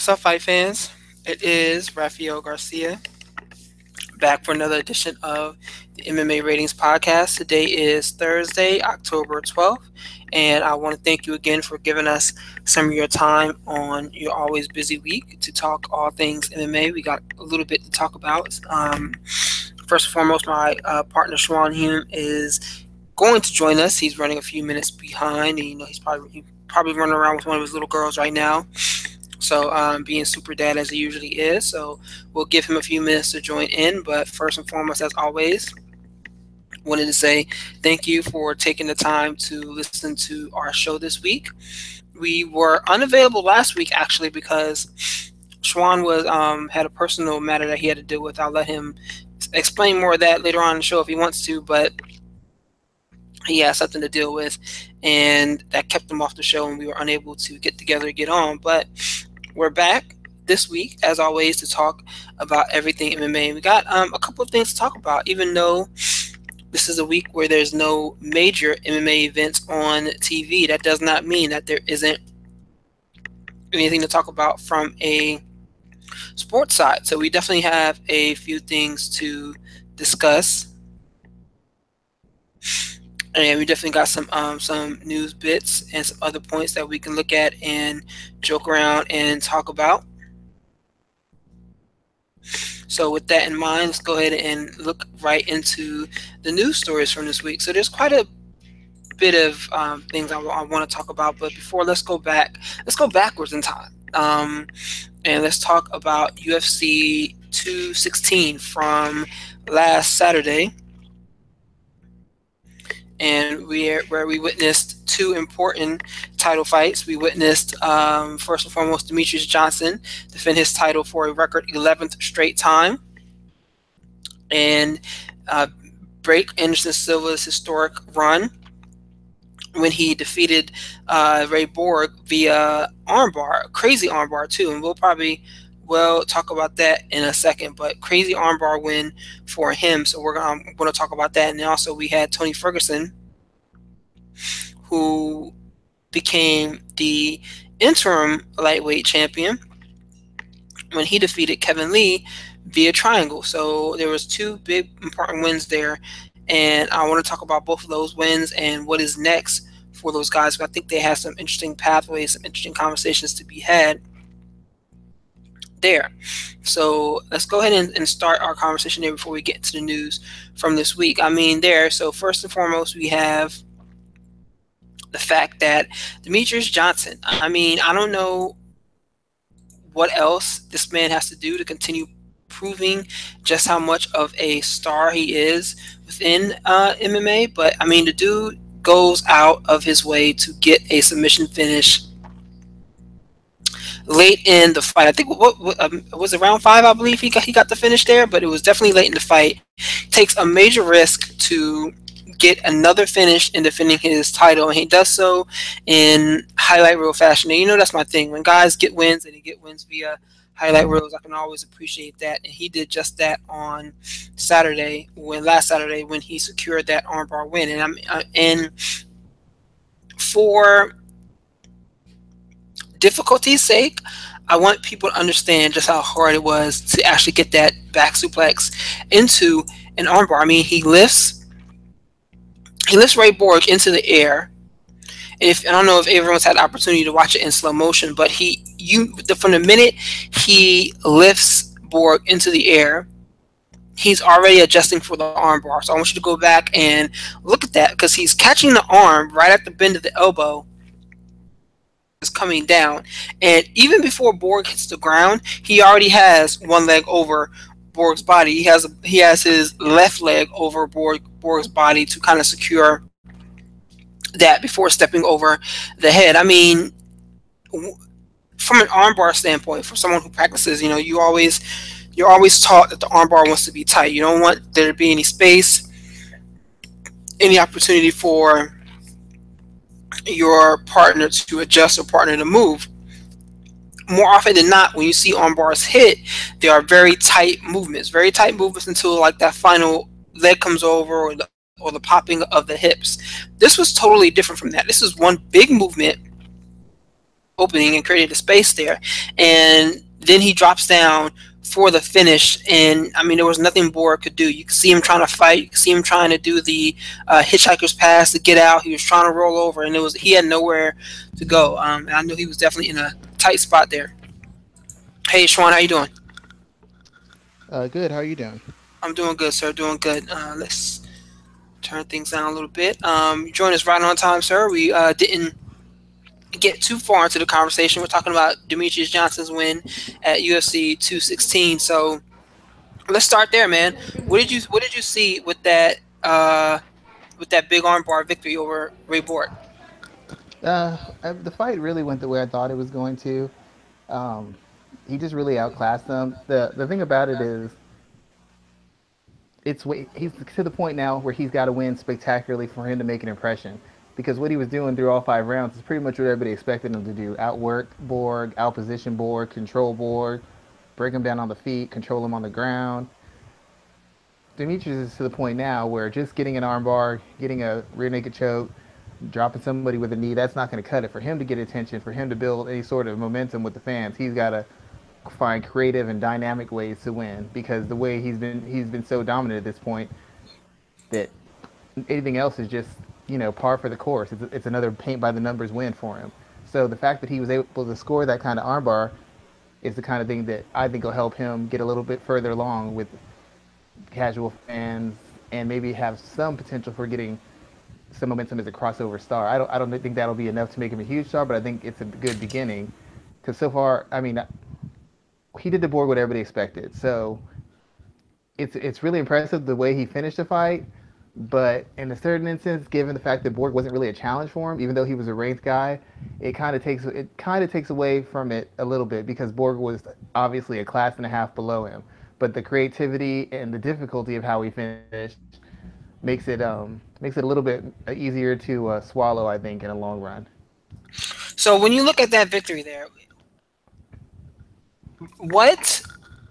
What's up, fight fans? It is Rafael Garcia back for another edition of the MMA Ratings Podcast. Today is Thursday, October 12th, and I want to thank you again for giving us some of your time on your always busy week to talk all things MMA. We got a little bit to talk about. Um, first and foremost, my uh, partner Sean Hume is going to join us. He's running a few minutes behind, and you know he's probably probably running around with one of his little girls right now. So um, being super dad as he usually is. So we'll give him a few minutes to join in. But first and foremost, as always, wanted to say thank you for taking the time to listen to our show this week. We were unavailable last week actually because Sean was um, had a personal matter that he had to deal with. I'll let him explain more of that later on in the show if he wants to, but he had something to deal with, and that kept him off the show, and we were unable to get together to get on. But we're back this week, as always, to talk about everything MMA. We got um, a couple of things to talk about, even though this is a week where there's no major MMA events on TV. That does not mean that there isn't anything to talk about from a sports side. So we definitely have a few things to discuss. And we definitely got some um, some news bits and some other points that we can look at and joke around and talk about. So with that in mind, let's go ahead and look right into the news stories from this week. So there's quite a bit of um, things I, I want to talk about, but before let's go back, let's go backwards in time, um, and let's talk about UFC 216 from last Saturday and we where we witnessed two important title fights. We witnessed um, first and foremost Demetrious Johnson defend his title for a record 11th straight time, and uh, break Anderson Silva's historic run when he defeated uh, Ray Borg via armbar, crazy armbar too, and we'll probably will talk about that in a second. But crazy armbar win for him. So we're gonna, to talk about that. And also we had Tony Ferguson, who became the interim lightweight champion when he defeated Kevin Lee via triangle. So there was two big important wins there. And I want to talk about both of those wins and what is next for those guys. I think they have some interesting pathways, some interesting conversations to be had there. So let's go ahead and, and, start our conversation there before we get to the news from this week. I mean, there. So first and foremost, we have the fact that Demetrious Johnson. I mean, I don't know what else this man has to do to continue proving just how much of a star he is within uh, MMA. But I mean, the dude goes out of his way to get a submission finish late in the fight. I think what, what um, was it round five? I believe he got he got the finish there, but it was definitely late in the fight. Takes a major risk to get another finish in defending his title, and he does so in highlight reel fashion. And you know that's my thing. When guys get wins and they get wins via highlight reels, I can always appreciate that. And he did just that on Saturday, when last Saturday when he secured that armbar win. And I'm uh, and for difficulty's sake, I want people to understand just how hard it was to actually get that back suplex into an armbar. I mean, he lifts, he lifts Ray Borg into the air. And if I don't know if everyone's had the opportunity to watch it in slow motion, but he, you, the, from the minute he lifts Borg into the air, he's already adjusting for the armbar. So I want you to go back and look at that because he's catching the arm right at the bend of the elbow is coming down. And even before Borg hits the ground, he already has one leg over Borg's body. He has he has his left leg over Borg, Borg's body to kind of secure that before stepping over the head. I mean, from an armbar standpoint, for someone who practices, you know, you always you're always taught that the armbar wants to be tight. You don't want there to be any space, any opportunity for your partner to adjust or partner to move. More often than not, when you see arm bars hit, they are very tight movements, very tight movements until like that final leg comes over or the or the popping of the hips. This was totally different from that. This is one big movement opening and created a space there. And then he drops down for the finish. And I mean, there was nothing Borg could do. You could see him trying to fight. You could see him trying to do the uh, hitchhiker's pass to get out. He was trying to roll over, and it was he had nowhere to go. Um, and I knew he was definitely in a tight spot there. Hey, Sean, how you doing? Uh, good. How are you doing? I'm doing good, sir. Doing good. Uh, let's turn things down a little bit. Um, you joined us right on time, sir. We uh, didn't get too far into the conversation. We're talking about Demetrious Johnson's win at UFC 216. So let's start there, man. What did you What did you see with that uh, with that big armbar victory over Ray Borg? Uh, the fight really went the way I thought it was going to. Um, he just really outclassed them. the The thing about it is, it's he's to the point now where he's got to win spectacularly for him to make an impression because what he was doing through all five rounds is pretty much what everybody expected him to do: outwork Borg, outposition Borg, control Borg, break him down on the feet, control him on the ground. Demetrious is to the point now where just getting an armbar, getting a rear naked choke, dropping somebody with a knee, that's not going to cut it. For him to get attention, for him to build any sort of momentum with the fans, he's got to find creative and dynamic ways to win because the way he's been he's been so dominant at this point that anything else is just you know, par for the course. It's, it's another paint by the numbers win for him. So the fact that he was able to score that kind of armbar is the kind of thing that I think will help him get a little bit further along with casual fans and maybe have some potential for getting some momentum as a crossover star. I don't I don't think that'll be enough to make him a huge star, but I think it's a good beginning. Because so far, I mean, he did the board what everybody expected. So it's it's really impressive the way he finished the fight. But in a certain instance, given the fact that Borg wasn't really a challenge for him, even though he was a ranked guy, it kind of takes it kind of takes away from it a little bit because Borg was obviously a class and a half below him. But the creativity and the difficulty of how he finished makes it um, makes it a little bit easier to uh, swallow, I think, in a long run. So when you look at that victory there, what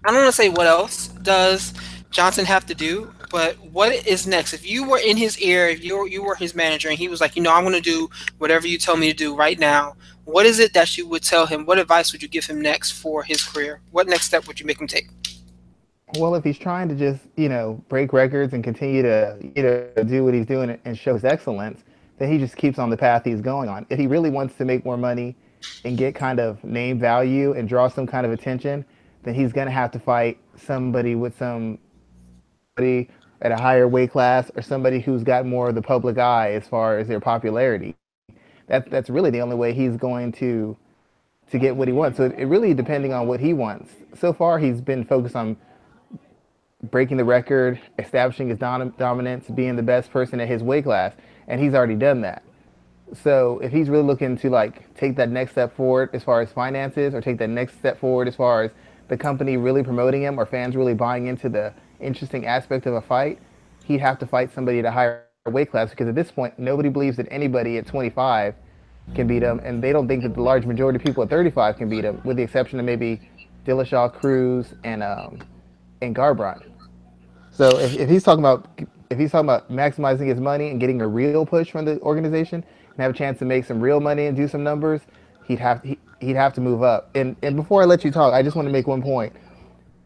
I don't want to say what else does Johnson have to do but what is next? If you were in his ear, if you were, you were his manager, and he was like, you know, I'm going to do whatever you tell me to do right now. What is it that you would tell him? What advice would you give him next for his career? What next step would you make him take? Well, if he's trying to just, you know, break records and continue to, you know, do what he's doing and show his excellence, then he just keeps on the path he's going on. If he really wants to make more money and get kind of name value and draw some kind of attention, then he's going to have to fight somebody with some at a higher weight class or somebody who's got more of the public eye as far as their popularity. That, that's really the only way he's going to to get what he wants. So it really depending on what he wants. So far, he's been focused on breaking the record, establishing his dom- dominance, being the best person at his weight class, and he's already done that. So if he's really looking to like take that next step forward as far as finances, or take that next step forward as far as the company really promoting him, or fans really buying into the interesting aspect of a fight, he'd have to fight somebody at a higher weight class because at this point, nobody believes that anybody at 25 can beat him, and they don't think that the large majority of people at 35 can beat him, with the exception of maybe Dillashaw, Cruz, and um, and Garbrandt. So if, if he's talking about if he's talking about maximizing his money and getting a real push from the organization and have a chance to make some real money and do some numbers, he'd have he, he'd have to move up. And and before I let you talk, I just want to make one point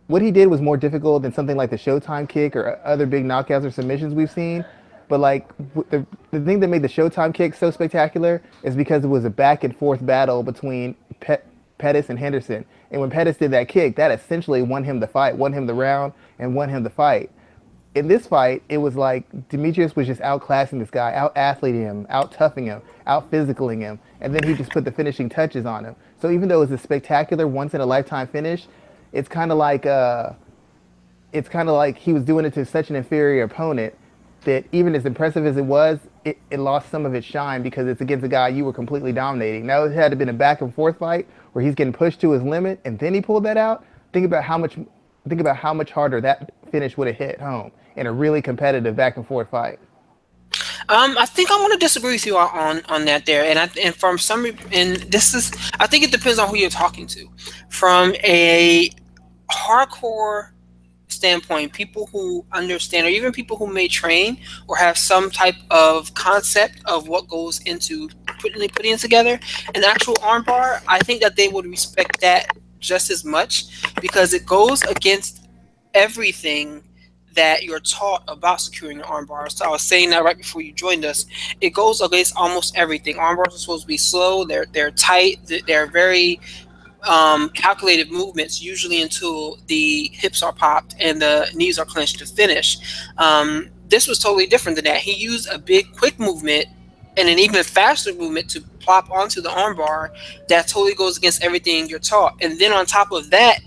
what he did was more difficult than something like the Showtime kick or other big knockouts or submissions we've seen. But like the the thing that made the Showtime kick so spectacular is because it was a back and forth battle between Pet, Pettis and Henderson. And when Pettis did that kick, that essentially won him the fight, won him the round, and won him the fight. In this fight, it was like Demetrious was just outclassing this guy, out athleting him, out toughing him, out physicaling him, and then he just put the finishing touches on him. So even though it was a spectacular, once in a lifetime finish, it's kind of like uh, it's kind of like he was doing it to such an inferior opponent that even as impressive as it was, it, it lost some of its shine because it's against a guy you were completely dominating. Now it had been a back and forth fight where he's getting pushed to his limit and then he pulled that out. Think about how much think about how much harder that finish would have hit home in a really competitive back and forth fight. Um, I think I want to disagree with you on on that there, and I, and from some and this is I think it depends on who you're talking to. From a hardcore standpoint, people who understand, or even people who may train or have some type of concept of what goes into putting putting together. An actual armbar, I think that they would respect that just as much because it goes against everything that you're taught about securing an armbar. So I was saying that right before you joined us. It goes against almost everything. Armbars are supposed to be slow. They're they're tight. They're very um, calculated movements, usually until the hips are popped and the knees are clenched to finish. Um, this was totally different than that. He used a big, quick movement and an even faster movement to plop onto the armbar that totally goes against everything you're taught. And then on top of that,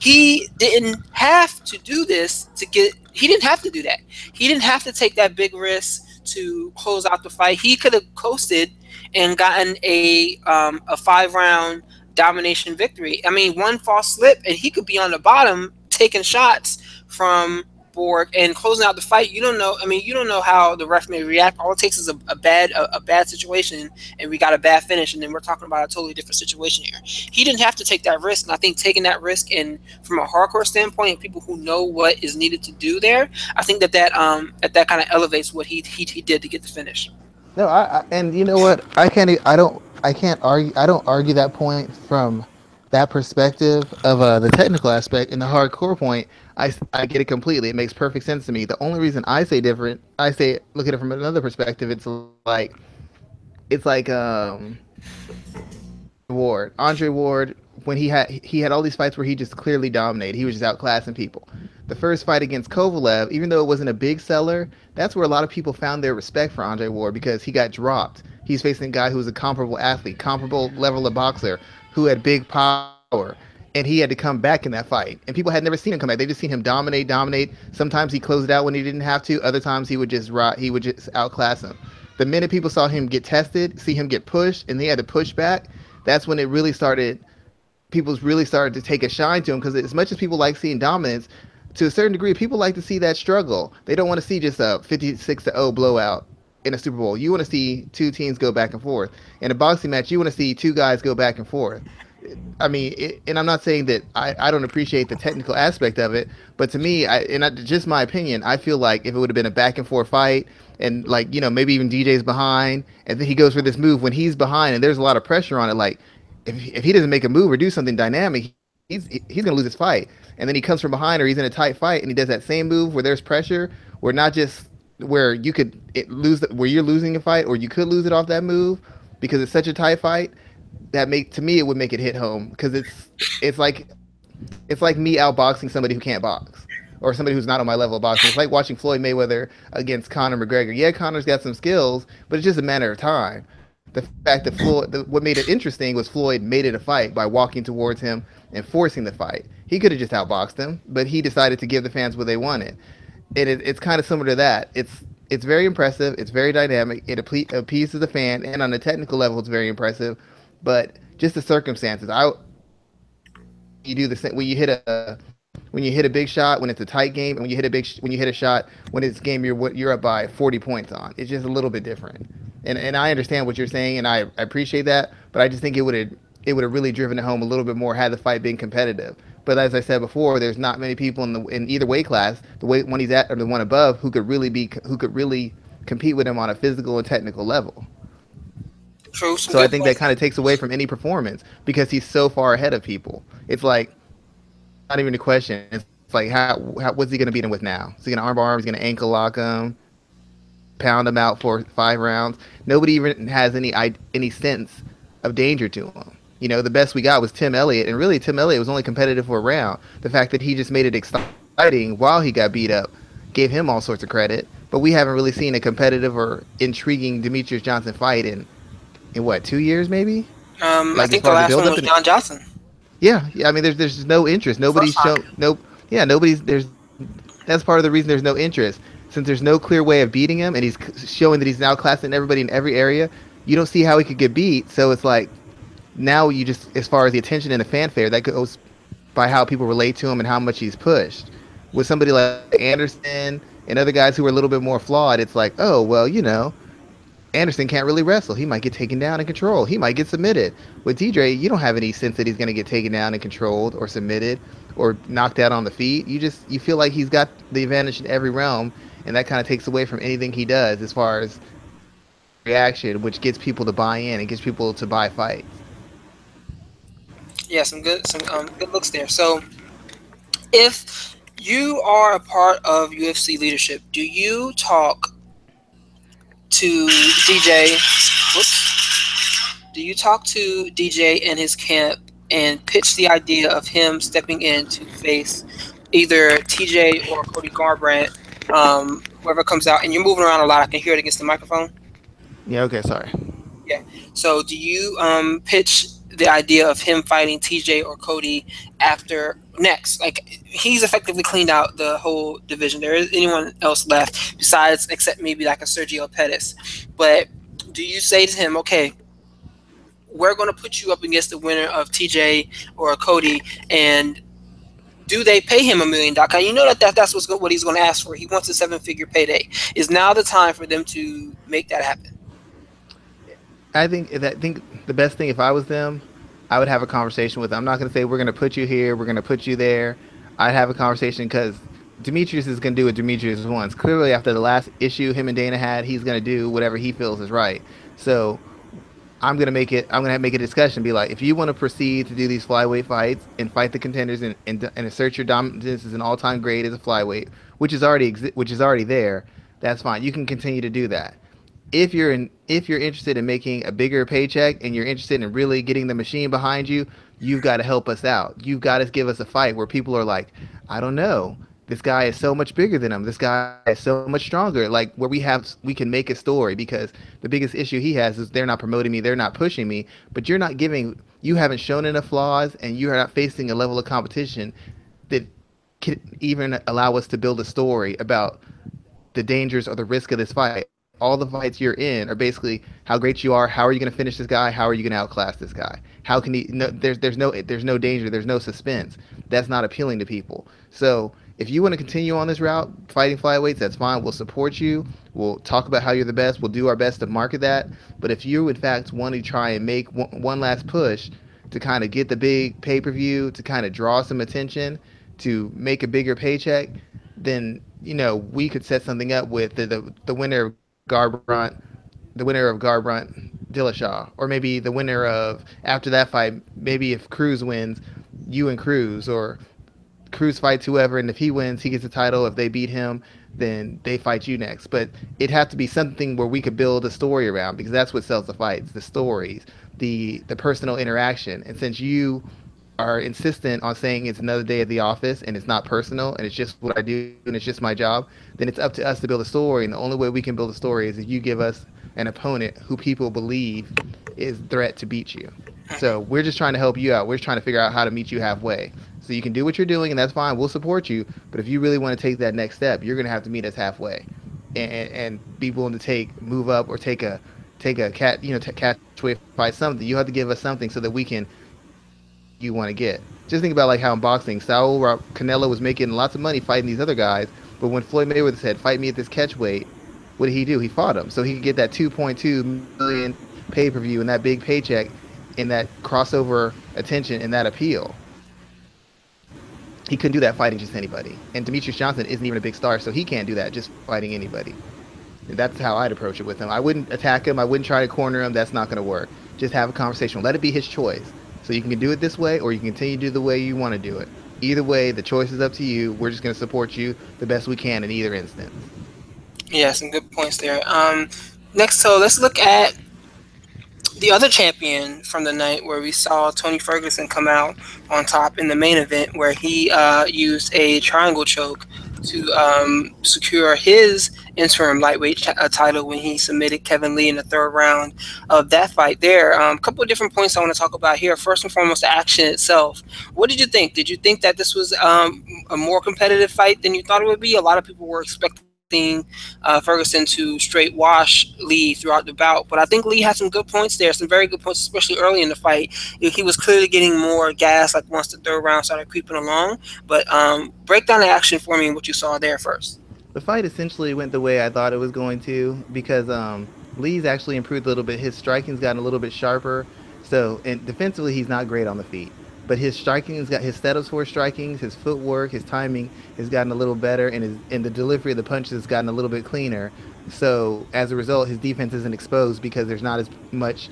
he didn't have to do this to get he didn't have to do that. He didn't have to take that big risk to close out the fight. He could have coasted and gotten a um, a five round domination victory. I mean, one false slip and he could be on the bottom taking shots from Borg and closing out the fight. You don't know. I mean, you don't know how the ref may react. All it takes is a, a bad a, a, bad situation, and we got a bad finish, and then we're talking about a totally different situation here. He didn't have to take that risk, and I think taking that risk, and from a hardcore standpoint, people who know what is needed to do there, I think that that um that, that kind of elevates what he, he he did to get the finish. No, I, I and you know what? I can't. I don't. I can't argue. I don't argue that point from that perspective of uh, the technical aspect and the hardcore point. I, I get it completely. It makes perfect sense to me. The only reason I say different, I say look at it from another perspective. It's like, it's like um, Ward, Andre Ward, when he had he had all these fights where he just clearly dominated. He was just outclassing people. The first fight against Kovalev, even though it wasn't a big seller, that's where a lot of people found their respect for Andre Ward because he got dropped. He's facing a guy who was a comparable athlete, comparable level of boxer, who had big power and he had to come back in that fight. And people had never seen him come back. They just seen him dominate, dominate. Sometimes he closed out when he didn't have to. Other times he would just rot. he would just outclass him. The minute people saw him get tested, see him get pushed, and they had to push back, that's when it really started. People really started to take a shine to him because as much as people like seeing dominance, to a certain degree, people like to see that struggle. They don't want to see just a 56 to 0 blowout in a Super Bowl. You want to see two teams go back and forth. In a boxing match, you want to see two guys go back and forth. I mean, it, and I'm not saying that I, I don't appreciate the technical aspect of it, but to me, I, and I, just my opinion, I feel like if it would have been a back and forth fight, and like you know maybe even DJ's behind, and then he goes for this move when he's behind, and there's a lot of pressure on it. Like if if he doesn't make a move or do something dynamic, he's he's gonna lose his fight. And then he comes from behind, or he's in a tight fight, and he does that same move where there's pressure, where not just where you could lose, the, where you're losing a fight, or you could lose it off that move because it's such a tight fight that make to me it would make it hit home because it's it's like it's like me outboxing somebody who can't box or somebody who's not on my level of boxing. It's like watching Floyd Mayweather against Conor McGregor. Yeah, Conor's got some skills, but it's just a matter of time. The fact that Floyd, the, what made it interesting was Floyd made it a fight by walking towards him and forcing the fight. He could have just outboxed him, but he decided to give the fans what they wanted. And it, it's kind of similar to that. It's it's very impressive. It's very dynamic. It appeases the fan, and on a technical level, it's very impressive but just the circumstances. I you do the same when you hit a when you hit a big shot when it's a tight game and when you hit a big when you hit a shot when it's game you're you're up by 40 points on. It's just a little bit different. And and I understand what you're saying and I, I appreciate that, but I just think it would have it would have really driven it home a little bit more had the fight been competitive. But as I said before, there's not many people in the in either weight class, the weight one he's at or the one above, who could really be who could really compete with him on a physical and technical level. True. So I think that kind of takes away from any performance because he's so far ahead of people. It's like not even a question. It's like how, how what's he going to beat him with now? Is he going to armbar him? Is he going to ankle lock him? Pound him out for five rounds? Nobody even has any any sense of danger to him. You know, the best we got was Tim Elliott, and really Tim Elliott was only competitive for a round. The fact that he just made it exciting while he got beat up gave him all sorts of credit. But we haven't really seen a competitive or intriguing Demetrious Johnson fight in in what two years maybe? Um, like I think the last one was John Dodson. Yeah, yeah. I mean, there's there's no interest. Nobody's shown. Nope. Yeah, nobody's there's. That's part of the reason there's no interest. Since there's no clear way of beating him, and he's showing that he's now classing everybody in every area, you don't see how he could get beat. So it's like now you just, as far as the attention and the fanfare, that goes by how people relate to him and how much he's pushed. With somebody like Anderson and other guys who are a little bit more flawed, it's like, oh well, you know, Anderson can't really wrestle. He might get taken down and controlled. He might get submitted. With DJ, you don't have any sense that he's going to get taken down and controlled or submitted or knocked out on the feet. You just you feel like he's got the advantage in every realm, and that kind of takes away from anything he does as far as reaction, which gets people to buy in and gets people to buy fights. Yeah, some good some um, good looks there. So, if you are a part of UFC leadership, do you talk to DJ? Whoops. Do you talk to DJ and his camp and pitch the idea of him stepping in to face either TJ or Cody Garbrandt, um, whoever comes out? And you're moving around a lot. I can hear it against the microphone. Yeah. Okay. Sorry. Yeah. So, do you um, pitch the idea of him fighting TJ or Cody after next? Like, he's effectively cleaned out the whole division. There is anyone else left besides, except maybe like a Sergio Pettis. But do you say to him, okay, we're going to put you up against the winner of TJ or Cody, and do they pay him a million dollars? You know that, that that's what's what he's going to ask for. He wants a seven figure payday. Is now the time for them to make that happen? I think I think the best thing if I was them, I would have a conversation with them. I'm not going to say we're going to put you here, we're going to put you there. I'd have a conversation because Demetrious is going to do what Demetrious wants. Clearly, after the last issue him and Dana had, he's going to do whatever he feels is right. So I'm to make it. I'm to make a discussion. Be like, if you want to proceed to do these flyweight fights and fight the contenders and, and, and assert your dominance as an all-time great as a flyweight, which is already exi- which is already there, that's fine. You can continue to do that if you're in if you're interested in making a bigger paycheck and you're interested in really getting the machine behind you, you've got to help us out. You've got to give us a fight where people are like, I don't know, this guy is so much bigger than him. This guy is so much stronger. Like where we have we can make a story because the biggest issue he has is they're not promoting me, they're not pushing me, but you're not giving you haven't shown enough flaws and you are not facing a level of competition that can even allow us to build a story about the dangers or the risk of this fight all the fights you're in are basically how great you are. How are you going to finish this guy? How are you going to outclass this guy? How can he? No, there's there's no there's no danger. There's no suspense. That's not appealing to people. So if you want to continue on this route, fighting flyweights, that's fine. We'll support you. We'll talk about how you're the best. We'll do our best to market that. But if you in fact want to try and make one, one last push to kind of get the big pay per view, to kind of draw some attention, to make a bigger paycheck, then you know we could set something up with the the, the winner Garbrandt, the winner of Garbrandt Dillashaw, or maybe the winner of after that fight. Maybe if Cruz wins, you and Cruz, or Cruz fights whoever, and if he wins, he gets the title. If they beat him, then they fight you next. But it have to be something where we could build a story around because that's what sells the fights, the stories, the the personal interaction. And since you are insistent on saying it's another day at the office and it's not personal and it's just what I do and it's just my job, then it's up to us to build a story. And the only way we can build a story is if you give us an opponent who people believe is threat to beat you. So we're just trying to help you out. We're trying to figure out how to meet you halfway. So you can do what you're doing and that's fine. We'll support you. But if you really want to take that next step, you're going to have to meet us halfway and, and be willing to take, move up or take a, take a cat, you know, t- catch away fight something. You have to give us something so that we can you want to get. Just think about like how in boxing, Saul Canelo was making lots of money fighting these other guys, but when Floyd Mayweather said, "Fight me at this catch weight," what did he do? He fought him so he could get that 2.2 million pay per view and that big paycheck, and that crossover attention and that appeal. He couldn't do that fighting just anybody. And Demetrious Johnson isn't even a big star, so he can't do that just fighting anybody. That's how I'd approach it with him. I wouldn't attack him. I wouldn't try to corner him. That's not going to work. Just have a conversation. Let it be his choice. So you can do it this way, or you can continue to do the way you want to do it. Either way, the choice is up to you. We're just going to support you the best we can in either instance. Yeah, some good points there. Um, next, so let's look at the other champion from the night where we saw Tony Ferguson come out on top in the main event where he uh, used a triangle choke to um, secure his interim lightweight uh, title when he submitted Kevin Lee in the third round of that fight. There, a um, couple of different points I want to talk about here. First and foremost, the action itself. What did you think? Did you think that this was um, a more competitive fight than you thought it would be? A lot of people were expecting uh, Ferguson to straight wash Lee throughout the bout. But I think Lee had some good points there, some very good points, especially early in the fight. He was clearly getting more gas like once the third round started creeping along. But um, break down the action for me and what you saw there first. The fight essentially went the way I thought it was going to because um, Lee's actually improved a little bit. His striking's gotten a little bit sharper. So, and defensively, he's not great on the feet but his striking has got his setups for strikings, his footwork, his timing has gotten a little better, and his and the delivery of the punches has gotten a little bit cleaner. So as a result, his defense isn't exposed because there's not as much,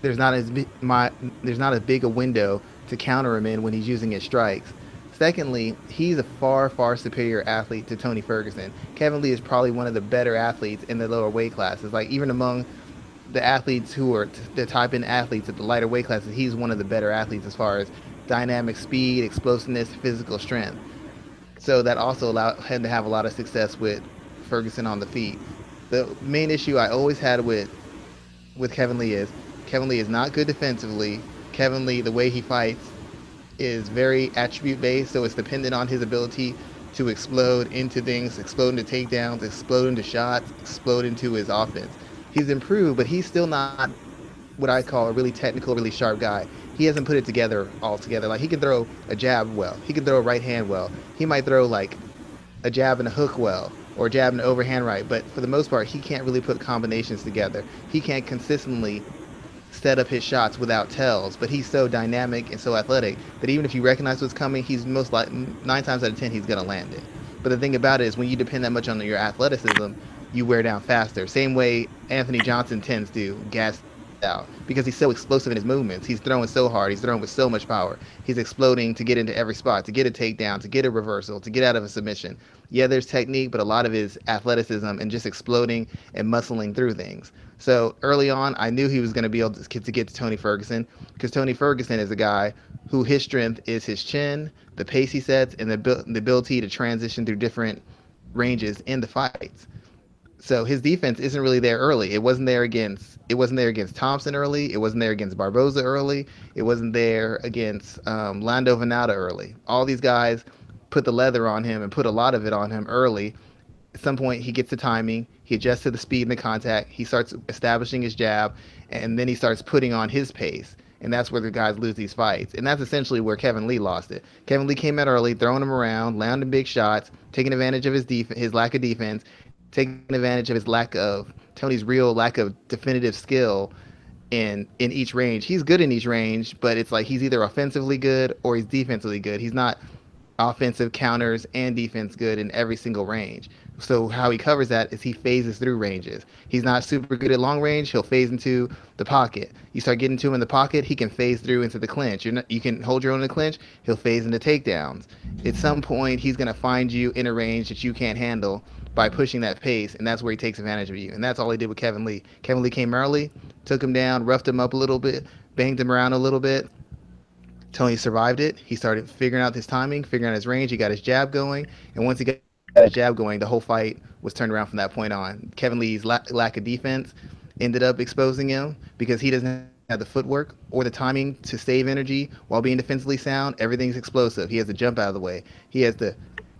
there's not as my, there's not as big a window to counter him in when he's using his strikes. Secondly, he's a far, far superior athlete to Tony Ferguson. Kevin Lee is probably one of the better athletes in the lower weight classes. Like even among the athletes who are the type in athletes at the lighter weight classes, he's one of the better athletes as far as dynamic speed, explosiveness, physical strength. So that also allowed him to have a lot of success with Ferguson on the feet. The main issue I always had with with Kevin Lee is Kevin Lee is not good defensively. Kevin Lee, the way he fights, is very attribute based, so it's dependent on his ability to explode into things, explode into takedowns, explode into shots, explode into his offense. He's improved, but he's still not what I call a really technical, really sharp guy. He hasn't put it together all together. Like he can throw a jab well, he can throw a right hand well. He might throw like a jab and a hook well, or a jab and an overhand right. But for the most part, he can't really put combinations together. He can't consistently set up his shots without tells, but he's so dynamic and so athletic that even if you recognize what's coming, he's most like nine times out of ten he's gonna land it. But the thing about it is when you depend that much on your athleticism, you wear down faster. Same way Anthony Johnson tends to gas out because he's so explosive in his movements. He's throwing so hard. He's throwing with so much power. He's exploding to get into every spot, to get a takedown, to get a reversal, to get out of a submission. Yeah, there's technique, but a lot of it is athleticism and just exploding and muscling through things. So early on, I knew he was going to be able to get, to get to Tony Ferguson because Tony Ferguson is a guy who his strength is his chin, the pace he sets, and the, the ability to transition through different ranges in the fights. So his defense isn't really there early. It wasn't there against it wasn't there against Thomson early. It wasn't there against Barboza early. It wasn't there against um, Lando Vannata early. All these guys put the leather on him and put a lot of it on him early. At some point, he gets the timing. He adjusts to the speed and the contact. He starts establishing his jab, and then he starts putting on his pace. And that's where the guys lose these fights. And that's essentially where Kevin Lee lost it. Kevin Lee came out early, throwing him around, landing big shots, taking advantage of his def- his lack of defense, taking advantage of his lack of Tony's real lack of definitive skill in in each range. He's good in each range, but it's like he's either offensively good or he's defensively good. He's not offensive counters and defense good in every single range. So how he covers that is he phases through ranges. He's not super good at long range. He'll phase into the pocket. You start getting to him in the pocket, he can phase through into the clinch. You're not, you can hold your own in the clinch. He'll phase into takedowns. At some point, he's to find you in a range that you can't handle by pushing that pace, and that's where he takes advantage of you. And that's all he did with Kevin Lee. Kevin Lee came early, took him down, roughed him up a little bit, banged him around a little bit, Tony survived it. He started figuring out his timing, figuring out his range. He got his jab going, and once he got his jab going, the whole fight was turned around from that point on. Kevin Lee's la- lack of defense ended up exposing him because he doesn't have the footwork or the timing to save energy while being defensively sound. Everything's explosive. He has to jump out of the way. He has to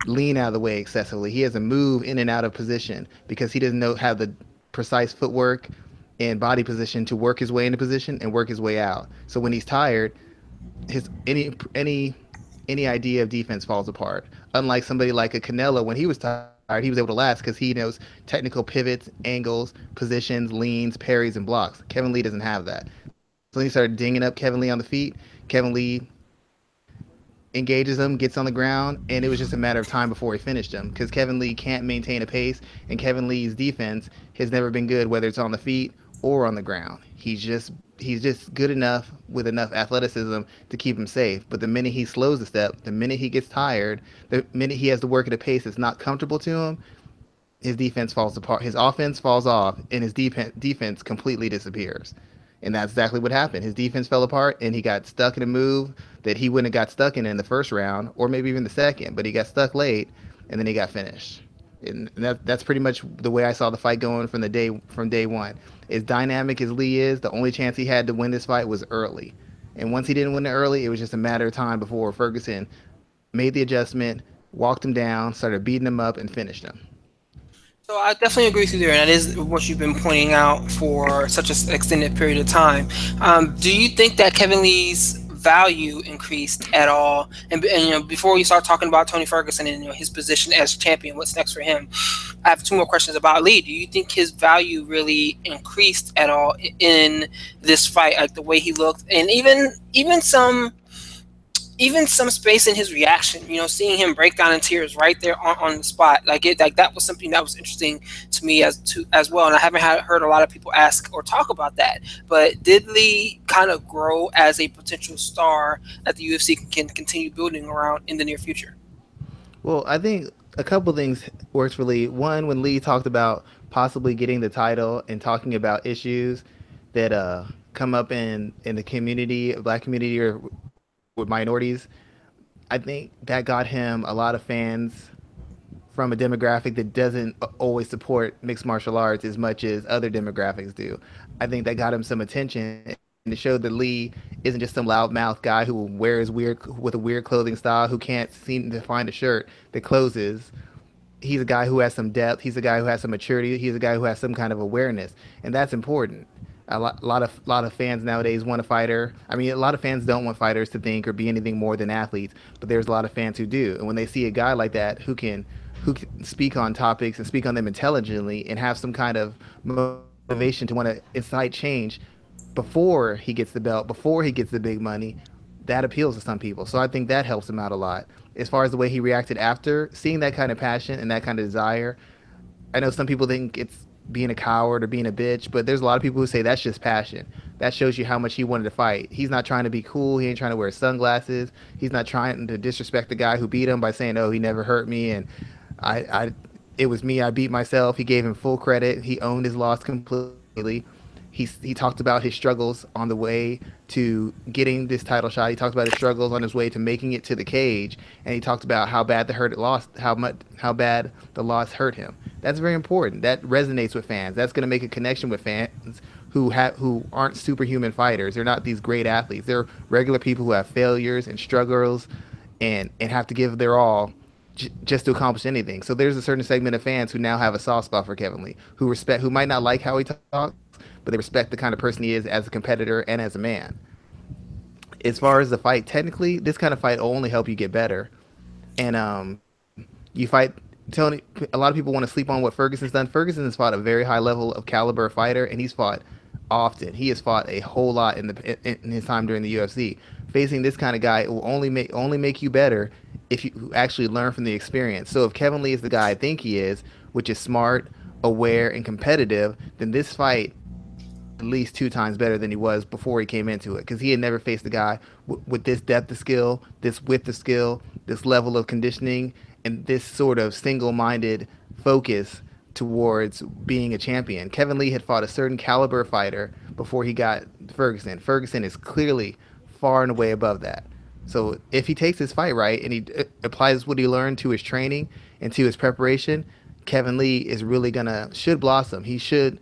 lean out of the way excessively. He has to move in and out of position because he doesn't know have the precise footwork and body position to work his way into position and work his way out. So when he's tired, his any any any idea of defense falls apart. Unlike somebody like a Canelo, when he was tired, he was able to last because he knows technical pivots, angles, positions, leans, parries, and blocks. Kevin Lee doesn't have that. So then he started dinging up Kevin Lee on the feet. Kevin Lee engages him, gets on the ground, and it was just a matter of time before he finished him because Kevin Lee can't maintain a pace, and Kevin Lee's defense has never been good, whether it's on the feet or on the ground. He's just he's just good enough with enough athleticism to keep him safe. But the minute he slows a step, the minute he gets tired, the minute he has to work at a pace that's not comfortable to him, his defense falls apart. His offense falls off, and his de- defense completely disappears. And that's exactly what happened. His defense fell apart, and he got stuck in a move that he wouldn't have got stuck in in the first round, or maybe even the second. But he got stuck late, and then he got finished. And that, that's pretty much the way I saw the fight going from the day from day one as dynamic as Lee is, the only chance he had to win this fight was early. And once he didn't win it early, it was just a matter of time before Ferguson made the adjustment, walked him down, started beating him up, and finished him. So I definitely agree with you there, and that is what you've been pointing out for such an extended period of time. Um, do you think that Kevin Lee's value increased at all? And, and, you know, before we start talking about Tony Ferguson and you know, his position as champion, what's next for him? I have two more questions about Lee. Do you think his value really increased at all in this fight, like the way he looked, and even even some even some space in his reaction, you know, seeing him break down in tears right there on, on the spot, like it, like that was something that was interesting to me as to as well. And I haven't had, heard a lot of people ask or talk about that. But did Lee kind of grow as a potential star that the UFC can, continue building around in the near future? Well, I think a couple things works for Lee. One, when Lee talked about possibly getting the title and talking about issues that uh, come up in in the community, black community, or with minorities, I think that got him a lot of fans from a demographic that doesn't always support mixed martial arts as much as other demographics do. I think that got him some attention and it showed that Lee isn't just some loudmouth guy who wears weird with a weird clothing style who can't seem to find a shirt that closes. He's a guy who has some depth. He's a guy who has some maturity. He's a guy who has some kind of awareness, and that's important a lot, a lot of lot of fans nowadays want a fighter. I mean, a lot of fans don't want fighters to think or be anything more than athletes, but there's a lot of fans who do. And when they see a guy like that who can who can speak on topics and speak on them intelligently and have some kind of motivation to want to incite change before he gets the belt, before he gets the big money, that appeals to some people. So I think that helps him out a lot. As far as the way he reacted after, seeing that kind of passion and that kind of desire, I know some people think it's being a coward or being a bitch, but there's a lot of people who say that's just passion. That shows you how much he wanted to fight. He's not trying to be cool. He ain't trying to wear sunglasses. He's not trying to disrespect the guy who beat him by saying, "Oh, he never hurt me," and I, I, it was me. I beat myself. He gave him full credit. He owned his loss completely he he talked about his struggles on the way to getting this title shot. He talked about his struggles on his way to making it to the cage, and he talked about how bad the hurt it lost, how much how bad the loss hurt him. That's very important. That resonates with fans. That's going to make a connection with fans who have who aren't superhuman fighters. They're not these great athletes. They're regular people who have failures and struggles, and and have to give their all just to accomplish anything. So there's a certain segment of fans who now have a soft spot for Kevin Lee, who respect, who might not like how he talks, but they respect the kind of person he is as a competitor and as a man. As far as the fight, technically, this kind of fight will only help you get better. And um, you fight Tony. A lot of people want to sleep on what Ferguson's done. Ferguson has fought a very high level of caliber fighter, and he's fought often. He has fought a whole lot in the in his time during the UFC. Facing this kind of guy will only make only make you better if you actually learn from the experience. So if Kevin Lee is the guy I think he is, which is smart, aware, and competitive, then this fight at least two times better than he was before he came into it because he had never faced a guy w- with this depth of skill, this width of skill, this level of conditioning, and this sort of single-minded focus towards being a champion. Kevin Lee had fought a certain caliber fighter before he got Ferguson. Ferguson is clearly far and away above that. So if he takes his fight right and he uh, applies what he learned to his training and to his preparation, Kevin Lee is really gonna should blossom. He should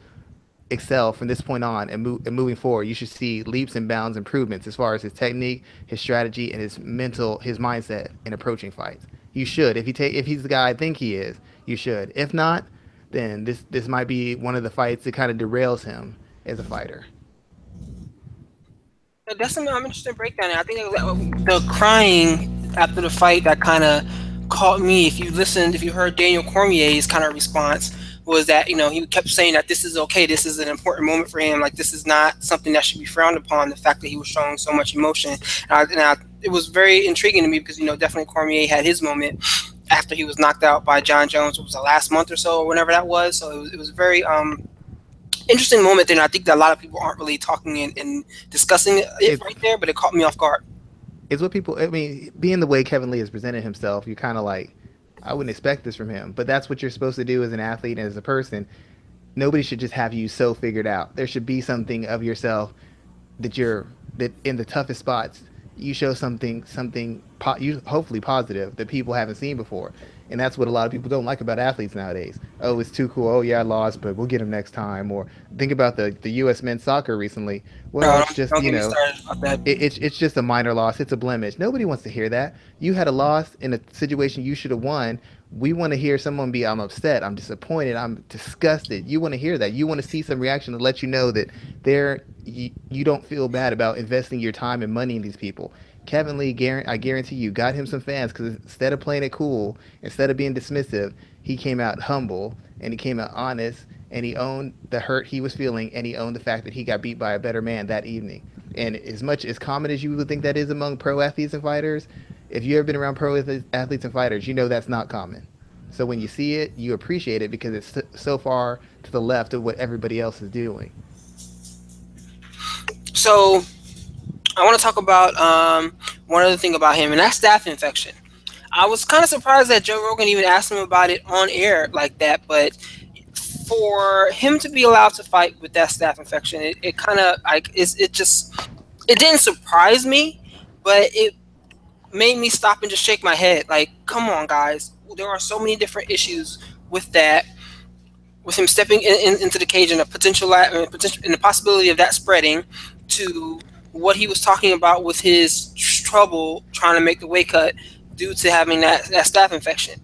excel from this point on and, and moving forward. You should see leaps and bounds improvements as far as his technique, his strategy, and his mental, his mindset in approaching fights. You should, if he take, if he's the guy I think he is, you should. If not, then this this might be one of the fights that kind of derails him as a fighter. That's an interesting breakdown. I think the crying after the fight that kind of caught me. If you listened, if you heard Daniel Cormier's kind of response, was that you know he kept saying that this is okay, this is an important moment for him, like this is not something that should be frowned upon. The fact that he was showing so much emotion, and, I, and I, it was very intriguing to me because you know definitely Cormier had his moment after he was knocked out by Jon Jones. It was the last month or so, or whenever that was. So it was, it was very um, interesting moment. And I think that a lot of people aren't really talking and, and discussing it right there, but it caught me off guard. It's what people. I mean, being the way Kevin Lee has presented himself, you kind of like I wouldn't expect this from him. But that's what you're supposed to do as an athlete and as a person. Nobody should just have you so figured out. There should be something of yourself that you're that in the toughest spots you show something something po- you hopefully positive that people haven't seen before and that's what a lot of people don't like about athletes nowadays. Oh, it's too cool. Oh, yeah, I lost, but we'll get him next time. Or think about the, the U.S. men's soccer recently. Well, no, it's just you know, it, it's it's just a minor loss. It's a blemish. Nobody wants to hear that. You had a loss in a situation you should have won. We want to hear someone be, I'm upset, I'm disappointed, I'm disgusted. You want to hear that. You want to see some reaction to let you know that there you, you don't feel bad about investing your time and money in these people. Kevin Lee, I guarantee you, got him some fans because instead of playing it cool, instead of being dismissive, he came out humble and he came out honest and he owned the hurt he was feeling, and he owned the fact that he got beat by a better man that evening. And as much as common as you would think that is among pro athletes and fighters, if you've ever been around pro athletes and fighters, you know that's not common. So when you see it, you appreciate it because it's so far to the left of what everybody else is doing. So I want to talk about um, one other thing about him, and that's staph infection. I was kind of surprised that Joe Rogan even asked him about it on air like that, but for him to be allowed to fight with that staph infection, it, it kind of like it just it didn't surprise me, but it made me stop and just shake my head. Like, come on, guys, there are so many different issues with that, with him stepping in, in, into the cage and a potential, uh, potential and the possibility of that spreading to what he was talking about with his trouble trying to make the weight cut due to having that, that staph infection.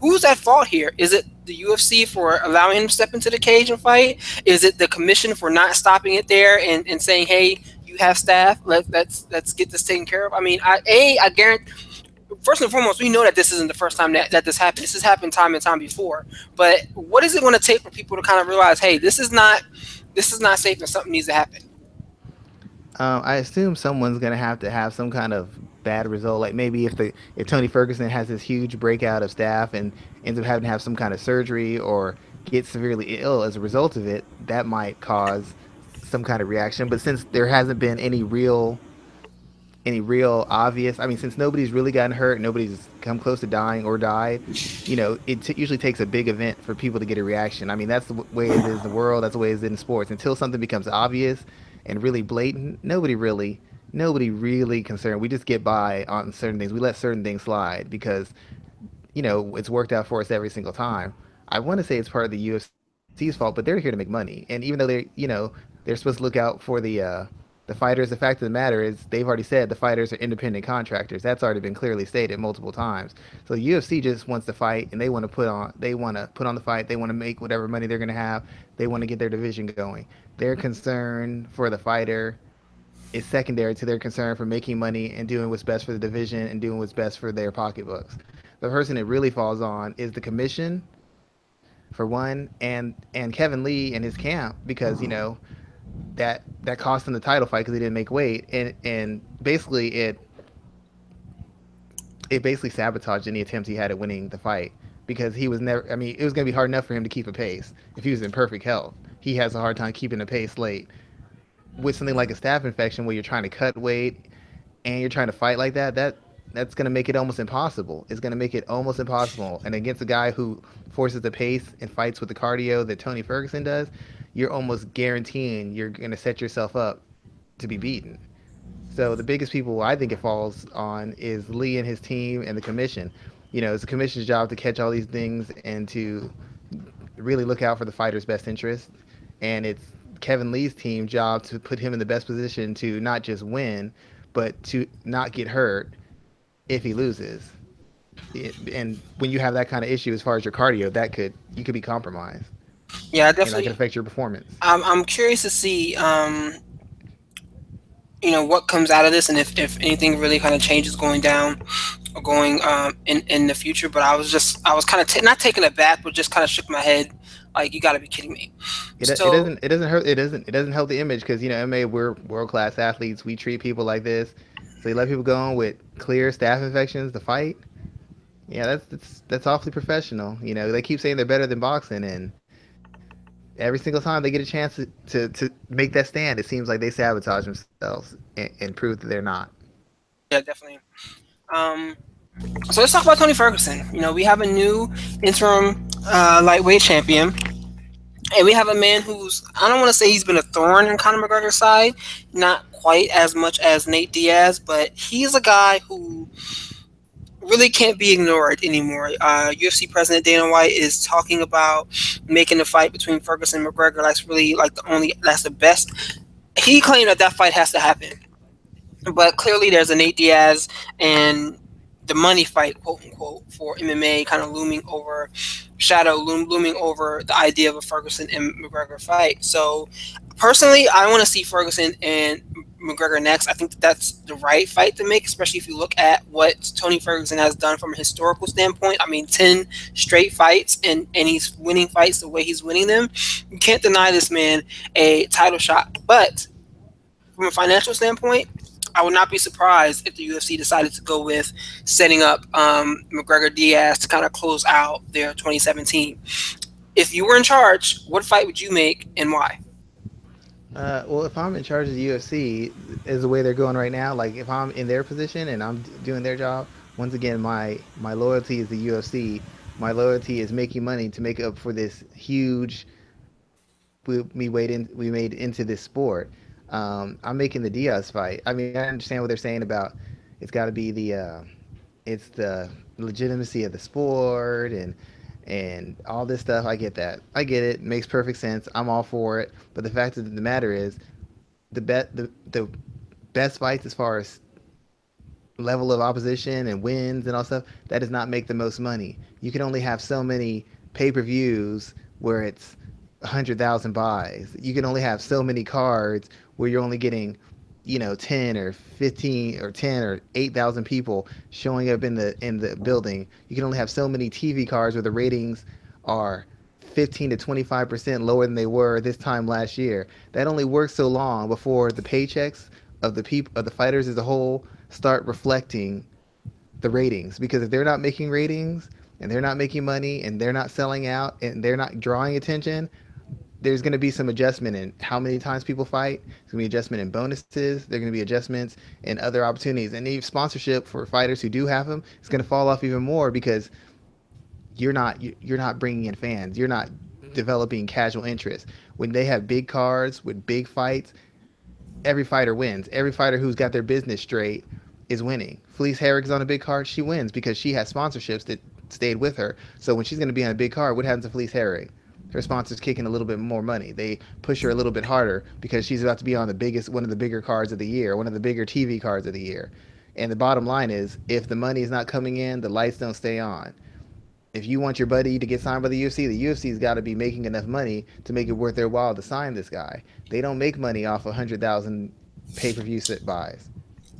Who's at fault here? Is it the UFC for allowing him to step into the cage and fight? Is it the commission for not stopping it there and, and saying, hey, you have staph, let, let's let's get this taken care of? I mean, I, A, I guarantee first and foremost, we know that this isn't the first time that, that this happened. This has happened time and time before. But what is it going to take for people to kind of realize, hey, this is not this is not safe and something needs to happen? Um, I assume someone's to have to have some kind of bad result. Like maybe if the if Tony Ferguson has this huge breakout of staph and ends up having to have some kind of surgery or get severely ill as a result of it, that might cause some kind of reaction. But since there hasn't been any real any real obvious. I mean, since nobody's really gotten hurt, nobody's come close to dying or died. You know, it t- usually takes a big event for people to get a reaction. I mean, that's the way it is in the world. That's the way it is in sports. Until something becomes obvious and really blatant, nobody really, nobody really concerned. We just get by on certain things. We let certain things slide because, you know, it's worked out for us every single time. I want to say it's part of the UFC's fault, but they're here to make money. And even though they, you know, they're supposed to look out for the. Uh, the fighters, the fact of the matter is, they've already said the fighters are independent contractors. That's already been clearly stated multiple times. So the UFC just wants to fight, and they want to put on, they want to put on the fight. They want to make whatever money they're going to have. They want to get their division going. Their concern for the fighter is secondary to their concern for making money and doing what's best for the division and doing what's best for their pocketbooks. The person it really falls on is the commission, for one, and and Kevin Lee and his camp because you know that that cost him the title fight because he didn't make weight, and and basically it it basically sabotaged any attempts he had at winning the fight because he was never. I mean, it was going to be hard enough for him to keep a pace if he was in perfect health. He has a hard time keeping the pace late with something like a staph infection where you're trying to cut weight and you're trying to fight like that. That that's going to make it almost impossible. It's going to make it almost impossible. And against a guy who forces the pace and fights with the cardio that Tony Ferguson does, you're almost guaranteeing you're going to set yourself up to be beaten. So the biggest people I think it falls on is Lee and his team and the commission. You know, it's the commission's job to catch all these things and to really look out for the fighter's best interest. And it's Kevin Lee's team job to put him in the best position to not just win, but to not get hurt if he loses. It, and when you have that kind of issue as far as your cardio, that could you could be compromised. Yeah, definitely. And that can affect your performance. I'm, I'm curious to see, um, you know, what comes out of this and if, if anything really kind of changes going down or going um, in, in the future. But I was just, I was kind of t- not taken aback, but just kind of shook my head. Like you got to be kidding me. It, so, it doesn't. It doesn't hurt. It doesn't. It doesn't help the image because you know, MMA we're world class athletes. We treat people like this. So you let people go on with clear staph infections to fight. Yeah, that's that's that's awfully professional. You know, they keep saying they're better than boxing, and every single time they get a chance to, to, to make that stand, it seems like they sabotage themselves and, and prove that they're not. Yeah, definitely. Um, so let's talk about Tony Ferguson. You know, we have a new interim uh, lightweight champion, and we have a man who's I don't want to say he's been a thorn in Conor McGregor's side, not quite as much as Nate Diaz, but he's a guy who really can't be ignored anymore. Uh, UFC President Dana White is talking about making the fight between Ferguson and McGregor. That's really like the only that's the best. He claimed that that fight has to happen, but clearly there's a Nate Diaz and the money fight, quote unquote, for MMA kind of looming over shadow loom, looming over the idea of a Ferguson and McGregor fight. So personally, I want to see Ferguson and McGregor next. I think that that's the right fight to make, especially if you look at what Tony Ferguson has done from a historical standpoint. I mean, 10 straight fights and, and he's winning fights the way he's winning them. You can't deny this man a title shot. But from a financial standpoint, I would not be surprised if the UFC decided to go with setting up um, McGregor Diaz to kind of close out their 2017. If you were in charge, what fight would you make and why? Uh, well, if I'm in charge of the UFC, is the way they're going right now. Like if I'm in their position and I'm doing their job, once again, my my loyalty is the UFC. My loyalty is making money to make up for this huge we, we made in we made into this sport. Um, I'm making the Diaz fight. I mean, I understand what they're saying about it's got to be the uh, it's the legitimacy of the sport and and all this stuff. I get that. I get it. makes perfect sense. I'm all for it. But the fact of the matter is, the bet the the best fights as far as level of opposition and wins and all stuff that does not make the most money. You can only have so many pay per views where it's hundred thousand buys. You can only have so many cards where you're only getting you know 10 or 15 or 10 or 8,000 people showing up in the in the building. You can only have so many TV cards where the ratings are 15 to 25% lower than they were this time last year. That only works so long before the paychecks of the people of the fighters as a whole start reflecting the ratings. Because if they're not making ratings and they're not making money and they're not selling out and they're not drawing attention there's going to be some adjustment in how many times people fight. There's going to be adjustment in bonuses. There's going to be adjustments in other opportunities. And even sponsorship for fighters who do have them is going to fall off even more because you're not you're not bringing in fans. You're not mm-hmm. developing casual interest. When they have big cards with big fights, every fighter wins. Every fighter who's got their business straight is winning. Felice Herrig's on a big card. She wins because she has sponsorships that stayed with her. So when she's going to be on a big card, what happens to Felice Herrig? Her sponsor's kicking a little bit more money. They push her a little bit harder because she's about to be on the biggest, one of the bigger cards of the year, one of the bigger TV cards of the year. And the bottom line is, if the money is not coming in, the lights don't stay on. If you want your buddy to get signed by the UFC, the UFC's got to be making enough money to make it worth their while to sign this guy. They don't make money off of 100,000 pay-per-view sit buys.